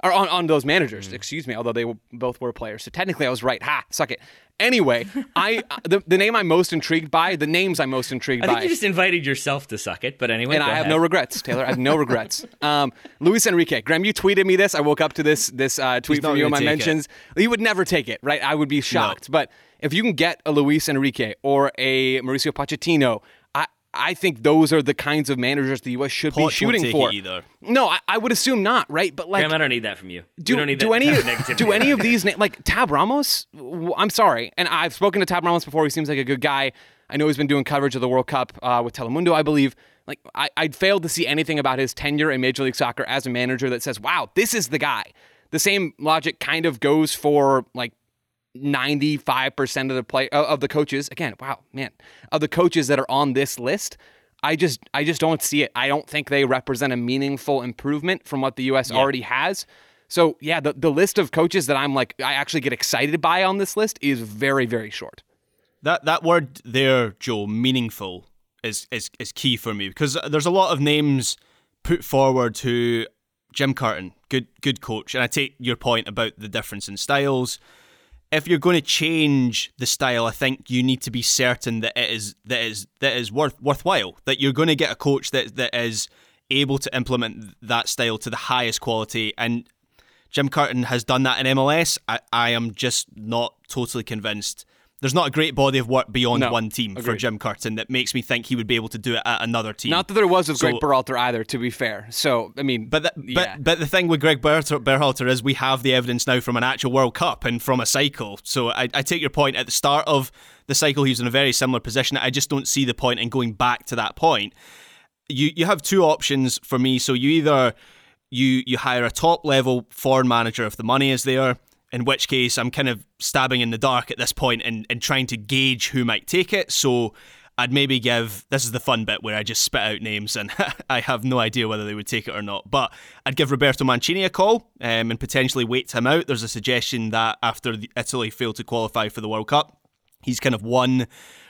or on, on those managers. Mm. Excuse me. Although they were, both were players, so technically I was right. Ha, suck it. Anyway, I the, the name I'm most intrigued by, the names I'm most intrigued I think by. you just invited yourself to suck it, but anyway. And I ahead. have no regrets, Taylor. I have no regrets. Um, Luis Enrique, Graham, you tweeted me this. I woke up to this this uh, tweet from you in my mentions. It. You would never take it, right? I would be shocked, no. but if you can get a Luis Enrique or a Mauricio Pochettino I think those are the kinds of managers the U.S. should be shooting for. Either. No, I, I, would assume not, right? But like, Graham, I don't need that from you. Do, need do any do any of these na- like Tab Ramos? I'm sorry, and I've spoken to Tab Ramos before. He seems like a good guy. I know he's been doing coverage of the World Cup uh, with Telemundo, I believe. Like, I, I'd failed to see anything about his tenure in Major League Soccer as a manager that says, "Wow, this is the guy." The same logic kind of goes for like 95% of the play uh, of the coaches again wow man of the coaches that are on this list I just I just don't see it. I don't think they represent a meaningful improvement from what the US yeah. already has. So yeah, the, the list of coaches that I'm like I actually get excited by on this list is very, very short. That that word there, Joe, meaningful is is, is key for me because there's a lot of names put forward to Jim Curtin, good good coach, and I take your point about the difference in styles if you're going to change the style, I think you need to be certain that it is that is that is worth worthwhile. That you're going to get a coach that that is able to implement that style to the highest quality. And Jim Curtin has done that in MLS. I, I am just not totally convinced there's not a great body of work beyond no, one team agreed. for Jim Curtin that makes me think he would be able to do it at another team. Not that there was with so, Gregg Berhalter either, to be fair. So I mean, but the, yeah. but but the thing with Gregg Berhalter is we have the evidence now from an actual World Cup and from a cycle. So I, I take your point at the start of the cycle, he's in a very similar position. I just don't see the point in going back to that point. You you have two options for me. So you either you you hire a top level foreign manager if the money is there in which case I'm kind of stabbing in the dark at this point and, and trying to gauge who might take it. So I'd maybe give this is the fun bit where I just spit out names and I have no idea whether they would take it or not. But I'd give Roberto Mancini a call um, and potentially wait him out. There's a suggestion that after Italy failed to qualify for the World Cup, he's kind of one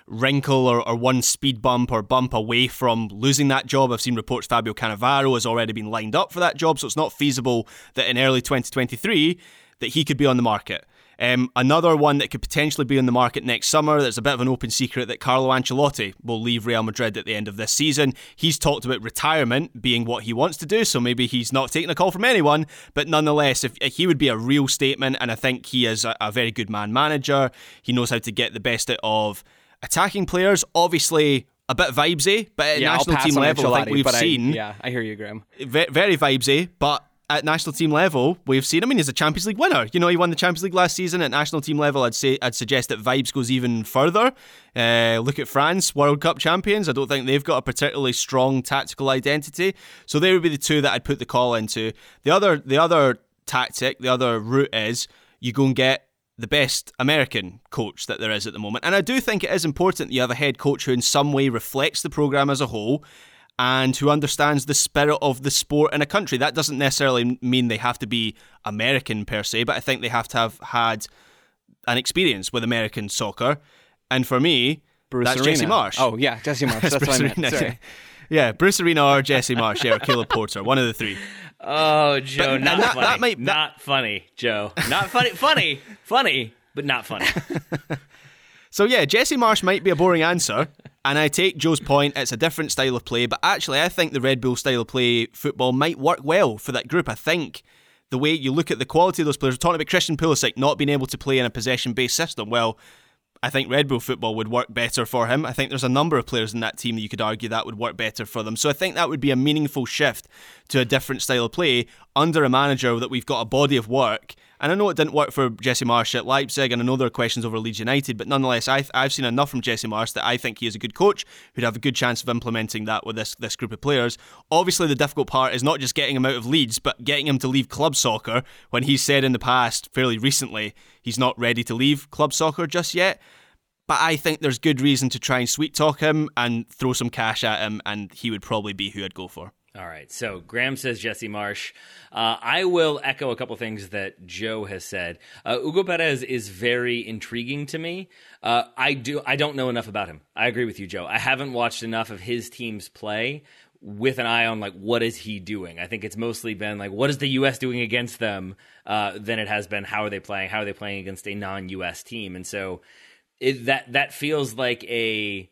wrinkle or, or one speed bump or bump away from losing that job. I've seen reports Fabio Cannavaro has already been lined up for that job, so it's not feasible that in early 2023 that he could be on the market. Um, another one that could potentially be on the market next summer, there's a bit of an open secret that Carlo Ancelotti will leave Real Madrid at the end of this season. He's talked about retirement being what he wants to do, so maybe he's not taking a call from anyone, but nonetheless, if, if he would be a real statement, and I think he is a, a very good man manager. He knows how to get the best out of attacking players. Obviously, a bit vibesy, but at yeah, national team level, I think we've seen. I, yeah, I hear you, Graham. Very, very vibesy, but at national team level, we've seen. I mean, he's a Champions League winner. You know, he won the Champions League last season. At national team level, I'd say I'd suggest that vibes goes even further. Uh, look at France, World Cup champions. I don't think they've got a particularly strong tactical identity. So they would be the two that I'd put the call into. The other, the other tactic, the other route is you go and get the best American coach that there is at the moment. And I do think it is important that you have a head coach who, in some way, reflects the program as a whole and who understands the spirit of the sport in a country. That doesn't necessarily mean they have to be American per se, but I think they have to have had an experience with American soccer. And for me, Bruce that's Arena. Jesse Marsch. Oh yeah, Jesse Marsch. That's Bruce what I meant. Sorry. Yeah, Bruce Arena or Jesse Marsch, yeah, or Caleb Porter, one of the three. Oh, Joe, but, not that, funny. That might, that... Not funny, Joe. Not funny. funny, funny, but not funny. so yeah, Jesse Marsch might be a boring answer, and I take Joe's point. It's a different style of play, but actually, I think the Red Bull style of play football might work well for that group. I think the way you look at the quality of those players, we're talking about Christian Pulisic not being able to play in a possession-based system. Well, I think Red Bull football would work better for him. I think there's a number of players in that team that you could argue that would work better for them. So I think that would be a meaningful shift to a different style of play under a manager that we've got a body of work. And I know it didn't work for Jesse Marsch at Leipzig, and I know there are questions over Leeds United, but nonetheless, I've, I've seen enough from Jesse Marsch that I think he is a good coach who'd have a good chance of implementing that with this, this group of players. Obviously, the difficult part is not just getting him out of Leeds, but getting him to leave club soccer when he's said in the past, fairly recently, he's not ready to leave club soccer just yet but I think there's good reason to try and sweet talk him and throw some cash at him, and he would probably be who I'd go for. All right. So Graham says Jesse Marsch. Uh, I will echo a couple things that Joe has said. Uh, Hugo Perez is very intriguing to me. Uh, I do. I don't know enough about him. I agree with you, Joe. I haven't watched enough of his teams play with an eye on like what is he doing. I think it's mostly been like what is the U.S. doing against them uh, than it has been how are they playing? How are they playing against a non-U.S. team? And so it, that that feels like a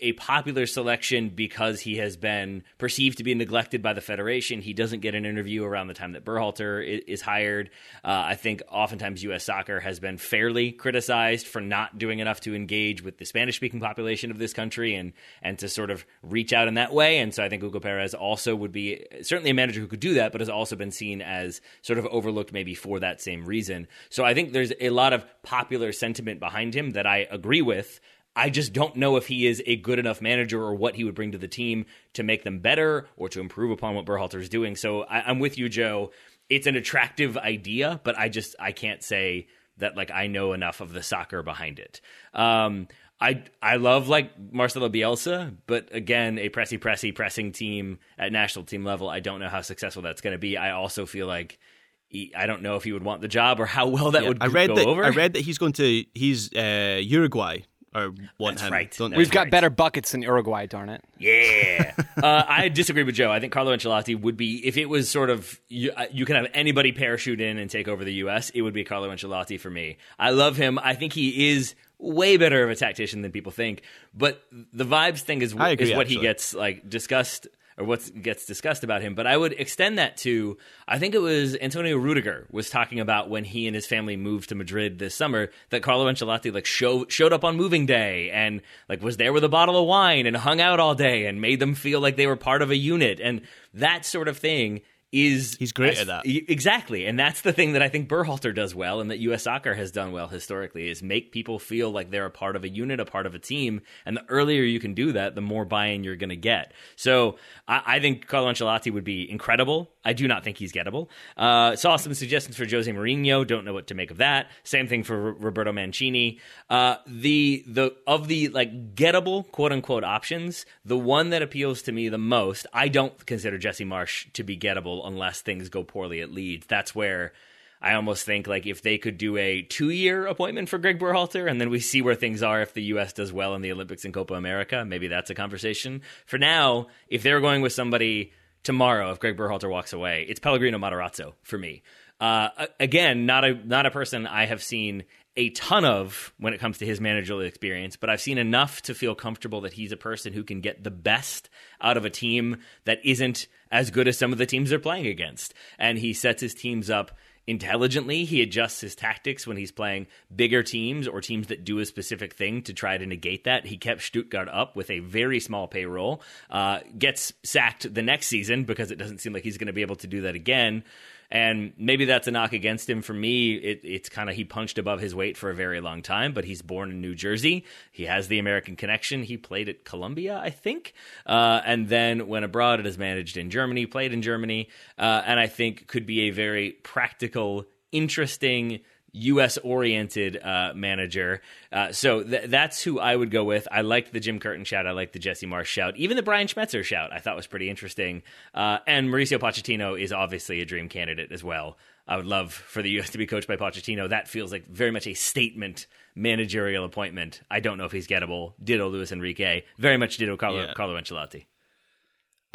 a popular selection because he has been perceived to be neglected by the federation. He doesn't get an interview around the time that Berhalter is, hired. Uh, I think oftentimes U.S. soccer has been fairly criticized for not doing enough to engage with the Spanish-speaking population of this country and and to sort of reach out in that way. And so I think Hugo Perez also would be certainly a manager who could do that, but has also been seen as sort of overlooked maybe for that same reason. So I think there's a lot of popular sentiment behind him that I agree with. I just don't know if he is a good enough manager or what he would bring to the team to make them better or to improve upon what Berhalter is doing. So I, am with you, Joe. It's an attractive idea, but I just I can't say that like I know enough of the soccer behind it. Um, I I love like Marcelo Bielsa, but again, a pressy pressy pressing team at national team level. I don't know how successful that's going to be. I also feel like he, I don't know if he would want the job or how well that yeah, would I read go that, over. I read that he's going to he's uh, Uruguay or want That's him. Right. That's We've got right. better buckets than Uruguay, darn it. Yeah. uh, I disagree with Joe. I think Carlo Ancelotti would be, if it was sort of, you, uh, you can have anybody parachute in and take over the U.S., it would be Carlo Ancelotti for me. I love him. I think he is way better of a tactician than people think. But the vibes thing is, agree, is what actually. he gets like discussed or what gets discussed about him. But I would extend that to I think it was Antonio Rudiger was talking about when he and his family moved to Madrid this summer that Carlo Ancelotti like show, showed up on moving day and like was there with a bottle of wine and hung out all day and made them feel like they were part of a unit and that sort of thing is he's great as, at that. exactly. And that's the thing that i think berhalter does well and that us soccer has done well historically is make people feel like they're a part of a unit a part of a team. And the earlier you can do that the more buy-in you're going to get. So I, I, think carlo ancelotti would be incredible. I do not think he's gettable. Uh, saw some suggestions for jose mourinho. Don't know what to make of that. Same thing for R- roberto mancini. Uh, the the of the like gettable quote unquote options the one that appeals to me the most i don't consider jesse marsch to be gettable unless things go poorly at Leeds. That's where I almost think like if they could do a two year appointment for Gregg Berhalter and then we see where things are if the U.S. does well in the Olympics and Copa America, maybe that's a conversation. For now, if they're going with somebody tomorrow, if Gregg Berhalter walks away, it's Pellegrino Matarazzo for me. Uh, again, not a not a person I have seen a ton of when it comes to his managerial experience, but I've seen enough to feel comfortable that he's a person who can get the best out of a team that isn't as good as some of the teams they're playing against. And he sets his teams up intelligently. He adjusts his tactics when he's playing bigger teams or teams that do a specific thing to try to negate that. He kept Stuttgart up with a very small payroll, uh, gets sacked the next season because it doesn't seem like he's going to be able to do that again. And maybe that's a knock against him. For me, it, it's kind of he punched above his weight for a very long time, but he's born in New Jersey. He has the American connection. He played at Columbia, I think, uh, and then went abroad it is managed in Germany, played in Germany, uh, and I think could be a very practical, interesting U.S. oriented uh, manager. Uh, so th- that's who I would go with. I liked the Jim Curtin shout. I liked the Jesse Marsch shout. Even the Brian Schmetzer shout I thought was pretty interesting. Uh, and Mauricio Pochettino is obviously a dream candidate as well. I would love for the U.S. to be coached by Pochettino. That feels like very much a statement managerial appointment. I don't know if he's gettable. Ditto Luis Enrique. Very much ditto Carlo, yeah. Carlo Ancelotti.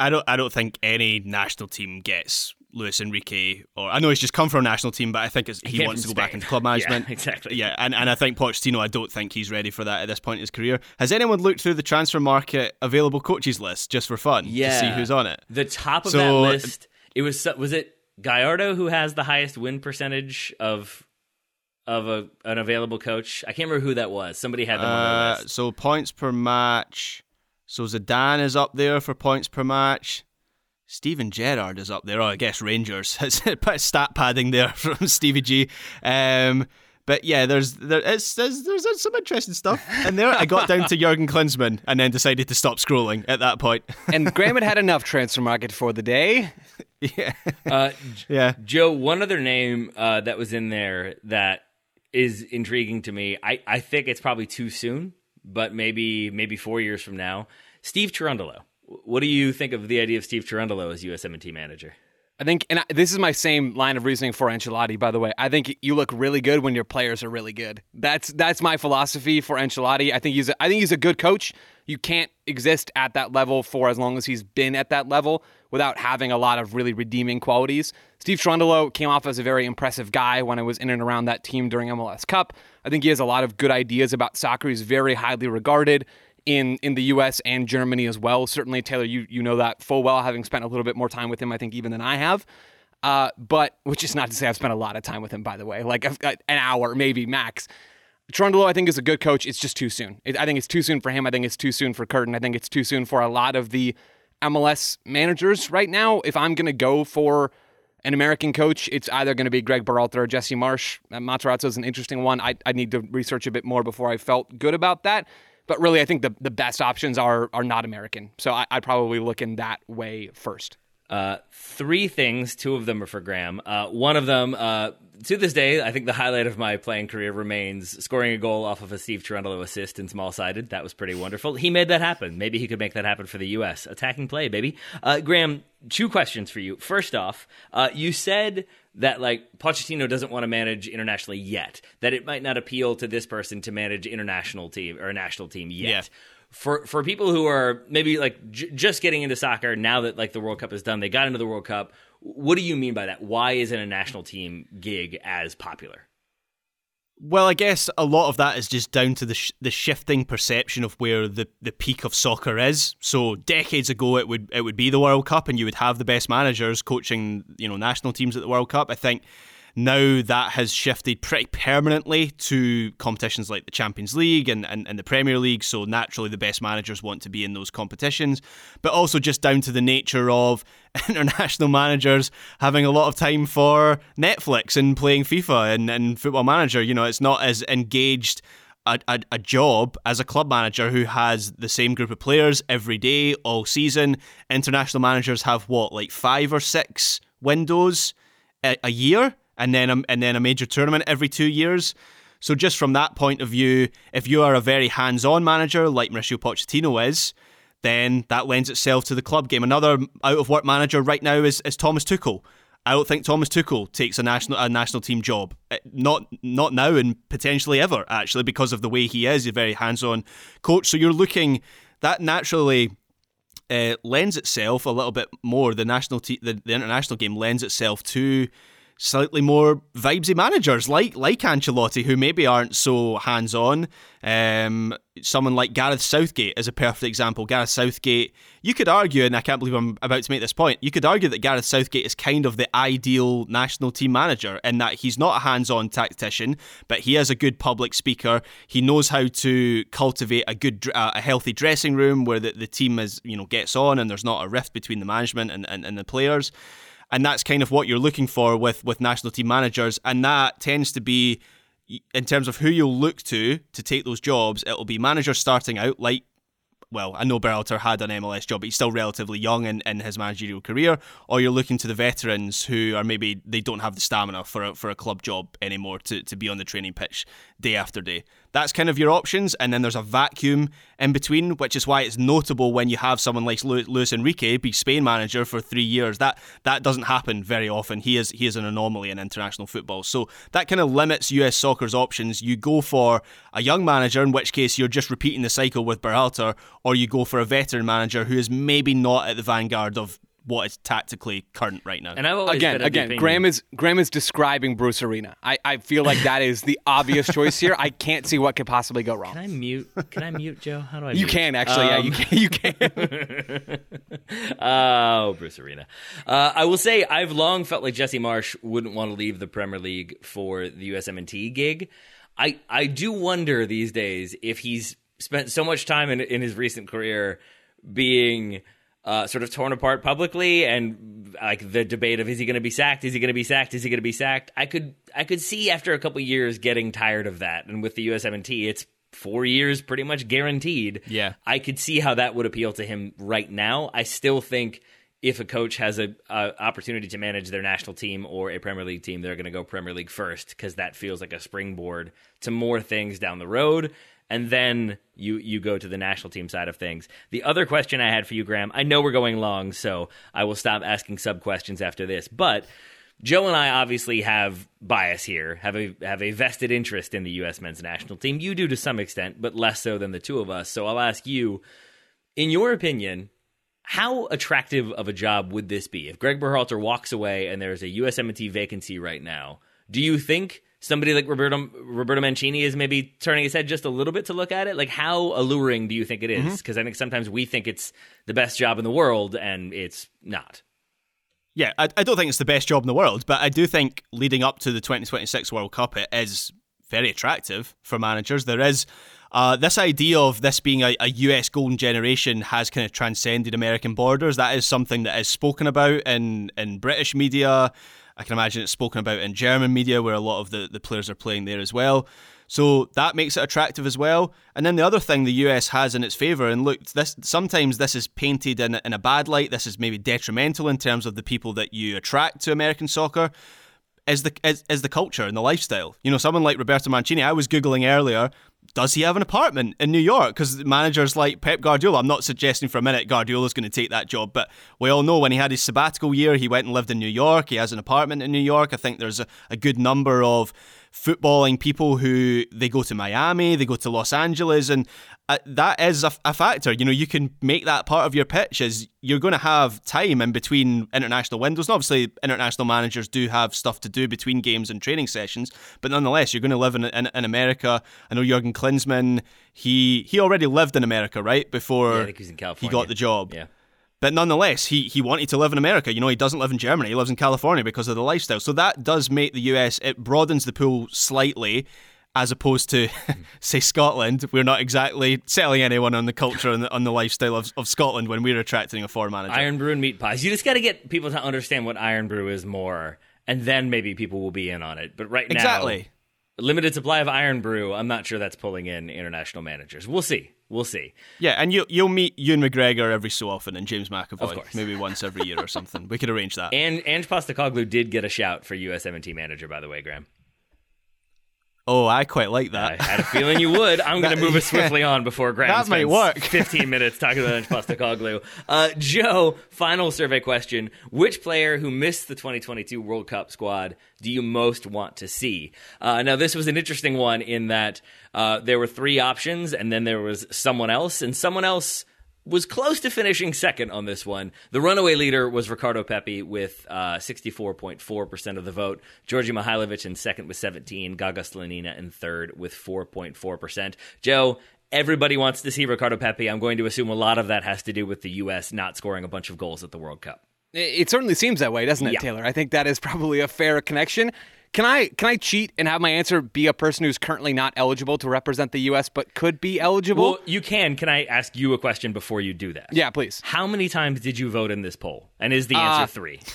I don't. I don't think any national team gets Luis Enrique, or I know he's just come from a national team, but I think he, he wants to go back into club management. Yeah, exactly. Yeah, and, and I think Pochettino, I don't think he's ready for that at this point in his career. Has anyone looked through the transfer market available coaches list just for fun yeah. to see who's on it? The top of so, that list, it was was it Gallardo who has the highest win percentage of of a, an available coach. I can't remember who that was. Somebody had them uh, on uh, list. So points per match. So Zidane is up there for points per match. Steven Gerrard is up there. Oh, I guess Rangers. It's a bit of stat padding there from Stevie G. Um, but yeah, there's there, it's, there's, there's some interesting stuff And there. I got down to Jurgen Klinsmann and then decided to stop scrolling at that point. and Graham had had enough transfer market for the day. Yeah, uh, yeah. Joe, one other name uh, that was in there that is intriguing to me. I, I think it's probably too soon, but maybe maybe four years from now. Steve Cherundolo. What do you think of the idea of Steve Cherundolo as USMNT manager? I think, and this is my same line of reasoning for Ancelotti. By the way, I think you look really good when your players are really good. That's that's my philosophy for Ancelotti. I think he's a, I think he's a good coach. You can't exist at that level for as long as he's been at that level without having a lot of really redeeming qualities. Steve Cherundolo came off as a very impressive guy when I was in and around that team during MLS Cup. I think he has a lot of good ideas about soccer. He's very highly regarded in in the U.S. and Germany as well. Certainly, Taylor, you you know that full well, having spent a little bit more time with him, I think, even than I have. Uh, but which is not to say I've spent a lot of time with him, by the way, like an hour maybe max. Cherundolo, I think, is a good coach. It's just too soon. It, I think it's too soon for him. I think it's too soon for Curtin. I think it's too soon for a lot of the MLS managers right now. If I'm going to go for an American coach, it's either going to be Gregg Berhalter or Jesse Marsch. Uh, Matarazzo is an interesting one. I, I need to research a bit more before I felt good about that. But really, I think the, the best options are are not American. So I, I'd probably look in that way first. Uh, three things. Two of them are for Graham. Uh, one of them, uh, to this day, I think the highlight of my playing career remains scoring a goal off of a Steve Cherundolo assist in small sided. That was pretty wonderful. He made that happen. Maybe he could make that happen for the U.S. Attacking play, baby. Uh, Graham, two questions for you. First off, uh, you said that like Pochettino doesn't want to manage internationally yet. That it might not appeal to this person to manage international team or a national team yet. Yeah for for people who are maybe like j- just getting into soccer now that like the World Cup is done, they got into the World Cup. What do you mean by that? Why isn't a national team gig as popular? Well, I guess a lot of that is just down to the sh- the shifting perception of where the, the peak of soccer is. So decades ago, it would it would be the World Cup, and you would have the best managers coaching you know national teams at the World Cup. I think now that has shifted pretty permanently to competitions like the Champions League and, and, and, the Premier League. So naturally, the best managers want to be in those competitions, but also just down to the nature of international managers having a lot of time for Netflix and playing FIFA and, and Football Manager. You know, it's not as engaged. A, a, a, job as a club manager who has the same group of players every day, all season. International managers have what, like five or six windows a, a year? And then a, and then a major tournament every two years. So just from that point of view, if you are a very hands-on manager like Mauricio Pochettino is, then that lends itself to the club game. Another out-of-work manager right now is, is Thomas Tuchel. I don't think Thomas Tuchel takes a national a national team job. Eh, not not now and potentially ever actually because of the way he is. A very hands-on coach. So you're looking that naturally uh, lends itself a little bit more. The national te- the, the international game lends itself to slightly more vibesy managers like like Ancelotti, who maybe aren't so hands on. Um, someone like Gareth Southgate is a perfect example. Gareth Southgate, you could argue, and I can't believe I'm about to make this point. You could argue that Gareth Southgate is kind of the ideal national team manager in that he's not a hands on tactician, but he is a good public speaker. He knows how to cultivate a good, uh, a healthy dressing room where the, the team is you know gets on and there's not a rift between the management and, and, and the players and that's kind of what you're looking for with with national team managers, and that tends to be in terms of who you'll look to to take those jobs. It'll be managers starting out like well, I know Berhalter had an MLS job, but he's still relatively young in, in his managerial career, or you're looking to the veterans who are maybe they don't have the stamina for a, for a club job anymore to, to be on the training pitch day after day. That's kind of your options, and then there's a vacuum in between, which is why it's notable when you have someone like Luis Enrique be Spain manager for three years. That that doesn't happen very often. He is he is an anomaly in international football, so that kind of limits US soccer's options. You go for a young manager, in which case you're just repeating the cycle with Berhalter, or you go for a veteran manager who is maybe not at the vanguard of what is tactically current right now. And I've always again, again, Graham is Graham is describing Bruce Arena. I, I feel like that is the obvious choice here. I can't see what could possibly go wrong. Can I mute? Can I mute Joe? How do I? You mute? can actually. Um, yeah, you um, can. You can. oh, Bruce Arena. Uh, I will say I've long felt like Jesse Marsch wouldn't want to leave the Premier League for the USMNT gig. I I do wonder these days if he's spent so much time in in his recent career being uh, sort of torn apart publicly and like the debate of is he going to be sacked? Is he going to be sacked? Is he going to be sacked? I could I could see after a couple years getting tired of that. And with the USMNT, it's four years pretty much guaranteed. Yeah, I could see how that would appeal to him right now. I still think if a coach has a, a opportunity to manage their national team or a Premier League team, they're going to go Premier League first because that feels like a springboard to more things down the road and then you you go to the national team side of things. The other question I had for you, Graham, I know we're going long, so I will stop asking sub questions after this, but. Joe and I obviously have bias here, have a have a vested interest in the U.S. men's national team. You do to some extent, but less so than the two of us. So I'll ask you, in your opinion, how attractive of a job would this be if Gregg Berhalter walks away and there's a USMNT vacancy right now? Do you think somebody like Roberto Roberto Mancini is maybe turning his head just a little bit to look at it? Like, how alluring do you think it is? Because mm-hmm. I think sometimes we think it's the best job in the world, and it's not. Yeah, I, I don't think it's the best job in the world, but I do think leading up to the 2026 World Cup, it is very attractive for managers. There is uh, this idea of this being a, a, US golden generation has kind of transcended American borders. That is something that is spoken about in, in British media. I can imagine it's spoken about in German media where a lot of the, the players are playing there as well. So that makes it attractive as well. And then the other thing the US has in its favour, and look, this sometimes this is painted in, in a bad light. This is maybe detrimental in terms of the people that you attract to American soccer. Is the is, is the culture and the lifestyle? You know, someone like Roberto Mancini. I was googling earlier does he have an apartment in New York? Because managers like Pep Guardiola, I'm not suggesting for a minute Guardiola's going to take that job, but we all know when he had his sabbatical year, he went and lived in New York. He has an apartment in New York. I think there's a, a good number of footballing people who they go to Miami, they go to Los Angeles, and uh, that is a, a, factor. You know, you can make that part of your pitch is you're going to have time in between international windows. And obviously, international managers do have stuff to do between games and training sessions, but nonetheless, you're going to live in, in, in America. I know Jurgen Klinsmann, he he already lived in America, right? Before yeah, he got the job. Yeah. But nonetheless, he, he wanted to live in America. You know, he doesn't live in Germany. He lives in California because of the lifestyle. So that does make the US, it broadens the pool slightly as opposed to, say, Scotland. We're not exactly selling anyone on the culture and the, on the lifestyle of, of Scotland when we're attracting a foreign manager. Irn-Bru and meat pies. You just got to get people to understand what Irn-Bru is more, and then maybe people will be in on it. But right now, exactly. limited supply of Irn-Bru, I'm not sure that's pulling in international managers. We'll see. We'll see. Yeah, and you you'll meet Ewan McGregor every so often and James McAvoy, maybe once every year or something. We could arrange that. And Ange Postecoglou did get a shout for USMNT manager, by the way, Graham. Oh, I quite like that. I had a feeling you would. I'm going to move us swiftly on before Graham that might work. 15 minutes talking about Postecoglou. Uh, Joe, final survey question: Which player who missed the 2022 World Cup squad do you most want to see? Uh, now, this was an interesting one in that uh, there were three options, and then there was someone else, and someone else was close to finishing second on this one. The runaway leader was Ricardo Pepi with uh, 64.4% of the vote. Djordje Mihailovic in second with 17. Gaga Slonina in third with 4.4%. Joe, everybody wants to see Ricardo Pepi. I'm going to assume a lot of that has to do with the U.S. not scoring a bunch of goals at the World Cup. It certainly seems that way, doesn't it, yeah. Taylor? I think that is probably a fair connection. Can I can I cheat and have my answer be a person who's currently not eligible to represent the U.S. but could be eligible? Well, you can. Can I ask you a question before you do that? Yeah, please. How many times did you vote in this poll? And is the answer uh, three?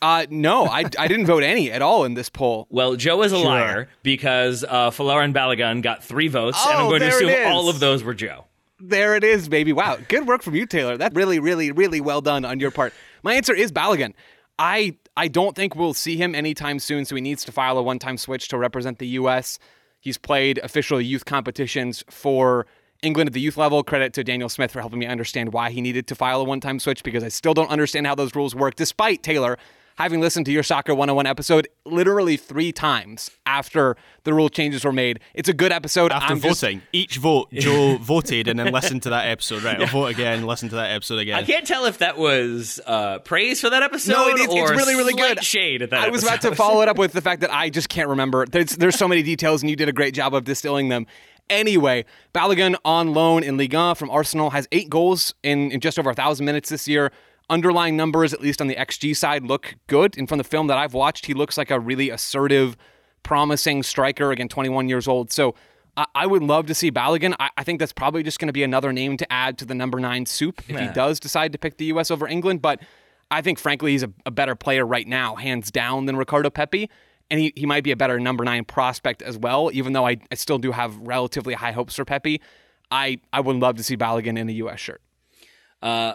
Uh, no, I, I didn't vote any at all in this poll. Well, Joe is a sure. liar because uh, Folarin Balogun got three votes, oh, and I'm oh, going to assume all of those were Joe. There it is, baby. Wow. Good work from you, Taylor. That's really, really, really well done on your part. My answer is Balogun. I I don't think we'll see him anytime soon, so he needs to file a one-time switch to represent the US. He's played official youth competitions for England at the youth level. Credit to Daniel Smith for helping me understand why he needed to file a one-time switch because I still don't understand how those rules work, despite Taylor having listened to your Soccer 101 episode literally three times after the rule changes were made. It's a good episode. After I'm voting, just, each vote, Joe voted and then listened to that episode. Right, yeah. I'll vote again, listen to that episode again. I can't tell if that was uh, praise for that episode no, it's, it's really, really good. shade at that I was episode. about to follow it up with the fact that I just can't remember. There's, there's so many details, and you did a great job of distilling them. Anyway, Balogun on loan in Ligue 1 from Arsenal has eight goals in, in just over a thousand minutes this year underlying numbers, at least on the XG side, look good. And from the film that I've watched, he looks like a really assertive, promising striker, again, 21 years old. So I, I would love to see Balogun. I, I think that's probably just going to be another name to add to the number nine soup if he does decide to pick the U.S. over England. But I think, frankly, he's a, a better player right now, hands down, than Ricardo Pepi. And he, he might be a better number nine prospect as well, even though I, I still do have relatively high hopes for Pepi. I, I would love to see Balogun in a U.S. shirt. Uh,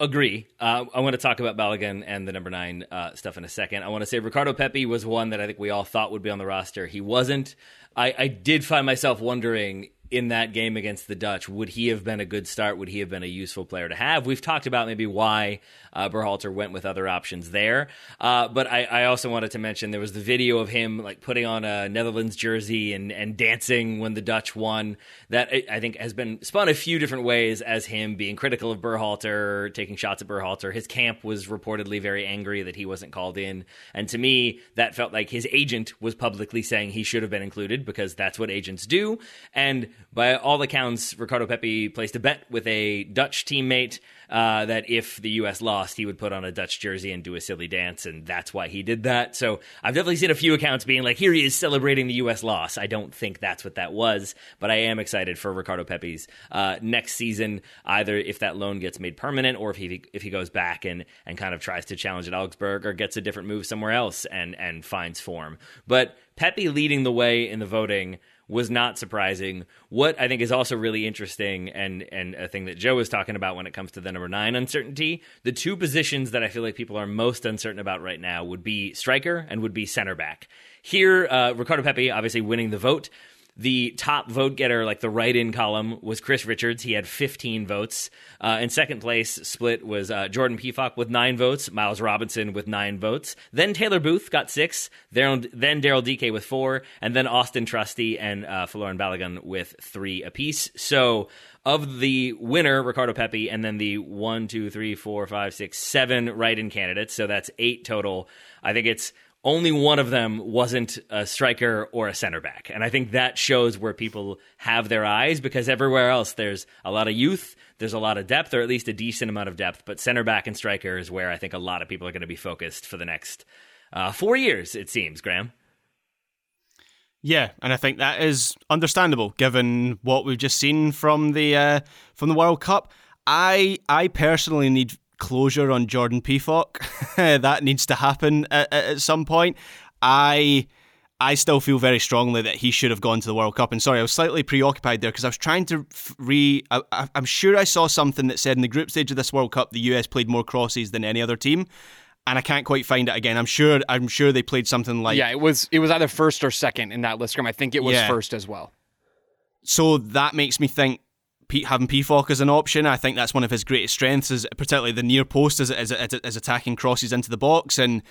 Agree. Uh, I want to talk about Balogun and the number nine uh, stuff in a second. I want to say Ricardo Pepi was one that I think we all thought would be on the roster. He wasn't. I, I did find myself wondering in that game against the Dutch, would he have been a good start? Would he have been a useful player to have? We've talked about maybe why uh, Berhalter went with other options there, uh, but I, I, also wanted to mention there was the video of him like putting on a Netherlands jersey and, and dancing when the Dutch won. That I think has been spun a few different ways as him being critical of Berhalter, taking shots at Berhalter. His camp was reportedly very angry that he wasn't called in, and to me that felt like his agent was publicly saying he should have been included because that's what agents do, and by all accounts, Ricardo Pepi placed a bet with a Dutch teammate uh, that if the U.S. lost, he would put on a Dutch jersey and do a silly dance, and that's why he did that. So I've definitely seen a few accounts being like, "Here he is celebrating the U.S. loss." I don't think that's what that was, but I am excited for Ricardo Pepi's uh, next season. Either if that loan gets made permanent, or if he if he goes back and and kind of tries to challenge at Augsburg, or gets a different move somewhere else and and finds form. But Pepi leading the way in the voting was not surprising. What I think is also really interesting and and a thing that Joe was talking about when it comes to the number nine uncertainty, the two positions that I feel like people are most uncertain about right now would be striker and would be center back. Here, uh, Ricardo Pepi obviously winning the vote. The top vote getter, like the write in column, was Chris Richards. He had 15 votes. Uh, in second place, split was uh, Jordan Pefok with nine votes, Miles Robinson with nine votes. Then Taylor Booth got six, then Daryl Dike with four, and then Austin Trusty and uh, Folarin Balogun with three apiece. So of the winner, Ricardo Pepi, and then the one, two, three, four, five, six, seven write in candidates. So that's eight total. I think it's only one of them wasn't a striker or a center back. And I think that shows where people have their eyes because everywhere else there's a lot of youth, there's a lot of depth, or at least a decent amount of depth. But center back and striker is where I think a lot of people are going to be focused for the next uh, four years, it seems, Graham. Yeah, and I think that is understandable given what we've just seen from the uh, from the World Cup. I I personally need closure on Jordan Pefok. that needs to happen at, at some point. I I still feel very strongly that he should have gone to the World Cup. And sorry, I was slightly preoccupied there because I was trying to re. I, am sure I saw something that said in the group stage of this World Cup, the US played more crosses than any other team. And I can't quite find it again. I'm sure. I'm sure they played something like. Yeah, it was. It was either first or second in that list. I think it was yeah. first as well. So that makes me think having Pefok as an option. I think that's one of his greatest strengths, is particularly the near post as, as, as, attacking crosses into the box. And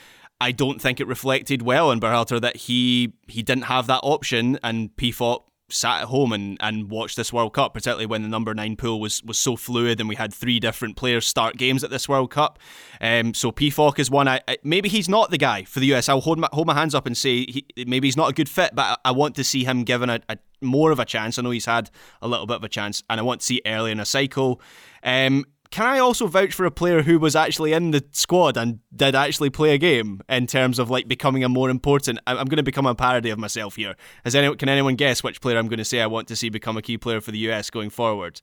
I don't think it reflected well on Berhalter that he he didn't have that option, and Pefok sat at home and, and watched this World Cup, particularly when the number nine pool was, was so fluid and we had three different players start games at this World Cup. Um, so Pefok is one. I, I, maybe he's not the guy for the US. I'll hold my, hold my hands up and say he, maybe he's not a good fit, but I, I want to see him given a, a, more of a chance. I know he's had a little bit of a chance, and I want to see early in a cycle. Um, can I also vouch for a player who was actually in the squad and did actually play a game in terms of like becoming a more important? I'm going to become a parody of myself here. Has anyone? Can anyone guess which player I'm going to say I want to see become a key player for the US going forward?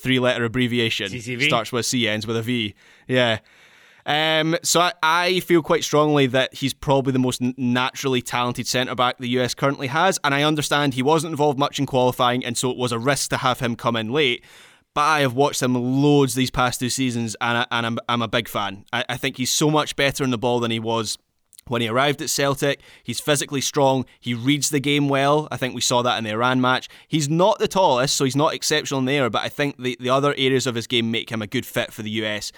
Three letter abbreviation CCV? starts with C, ends with a V. Yeah. Um, so I, I, feel quite strongly that he's probably the most naturally talented centre back the US currently has, and I understand he wasn't involved much in qualifying, and so it was a risk to have him come in late. But I have watched him loads these past two seasons, and, I, and I'm, I'm a big fan. I, I think he's so much better in the ball than he was when he arrived at Celtic. He's physically strong. He reads the game well. I think we saw that in the Iran match. He's not the tallest, so he's not exceptional in there, but I think the, the other areas of his game make him a good fit for the US.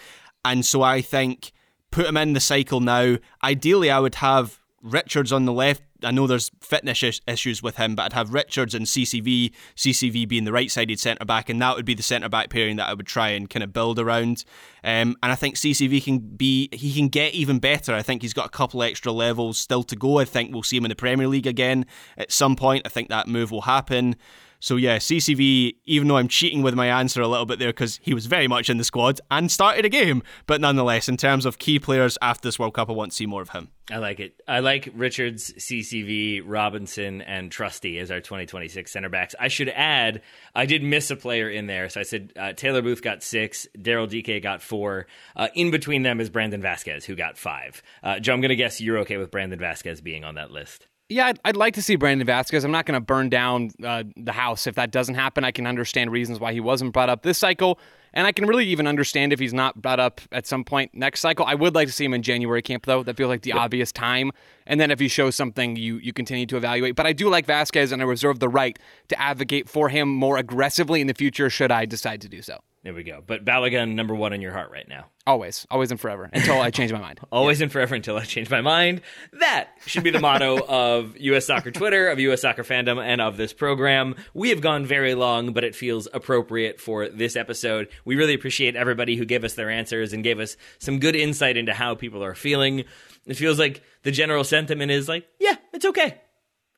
And so I think put him in the cycle now. Ideally, I would have Richards on the left. I know there's fitness issues with him, but I'd have Richards and CCV, CCV being the right sided centre back, and that would be the centre back pairing that I would try and kind of build around. Um, and I think CCV can be, he can get even better. I think he's got a couple extra levels still to go. I think we'll see him in the Premier League again at some point. I think that move will happen. So yeah, CCV, even though I'm cheating with my answer a little bit there because he was very much in the squad and started a game, but nonetheless, in terms of key players after this World Cup, I want to see more of him. I like it. I like Richards, CCV, Robinson, and Trusty as our 2026 center backs. I should add, I did miss a player in there. So I said uh, Taylor Booth got six, Daryl Dike got four. Uh, in between them is Brandon Vazquez, who got five. Uh, Joe, I'm going to guess you're okay with Brandon Vazquez being on that list. Yeah, I'd, I'd, like to see Brandon Vazquez. I'm not going to burn down uh, the house if that doesn't happen. I can understand reasons why he wasn't brought up this cycle, and I can really even understand if he's not brought up at some point next cycle. I would like to see him in January camp, though. That feels like the obvious time. And then if he shows something, you you continue to evaluate. But I do like Vazquez, and I reserve the right to advocate for him more aggressively in the future should I decide to do so. There we go. But Balogun, number one in your heart right now. Always, always and forever until I change my mind. always yeah. and forever until I change my mind. That should be the motto of U.S. Soccer Twitter, of U.S. Soccer Fandom, and of this program. We have gone very long, but it feels appropriate for this episode. We really appreciate everybody who gave us their answers and gave us some good insight into how people are feeling. It feels like the general sentiment is like, yeah, it's okay.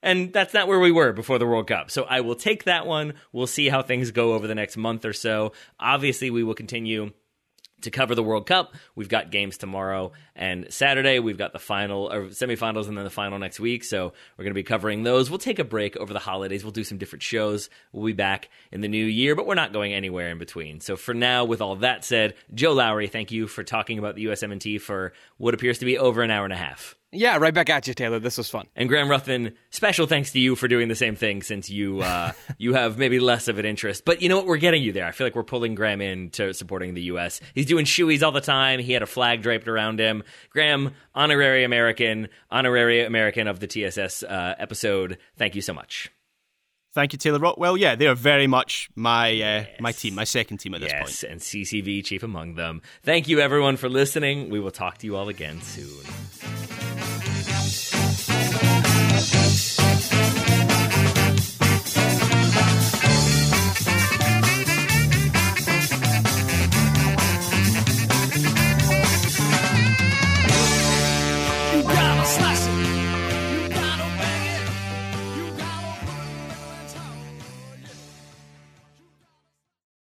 And that's not where we were before the World Cup. So I will take that one. We'll see how things go over the next month or so. Obviously, we will continue to cover the World Cup. We've got games tomorrow and Saturday. We've got the final or semifinals and then the final next week. So we're going to be covering those. We'll take a break over the holidays. We'll do some different shows. We'll be back in the new year, but we're not going anywhere in between. So for now, with all that said, Joe Lowry, thank you for talking about the USMNT for what appears to be over an hour and a half. Yeah, right back at you, Taylor. This was fun. And Graham Ruthven, special thanks to you for doing the same thing since you uh, you have maybe less of an interest. But you know what? We're getting you there. I feel like we're pulling Graham in to supporting the U.S. He's doing shoeies all the time. He had a flag draped around him. Graham, honorary American, honorary American of the TSS uh, episode. Thank you so much. Thank you, Taylor Rockwell. Yeah, they are very much my uh, yes. my team, my second team at this yes, point. and CCV chief among them. Thank you, everyone, for listening. We will talk to you all again soon.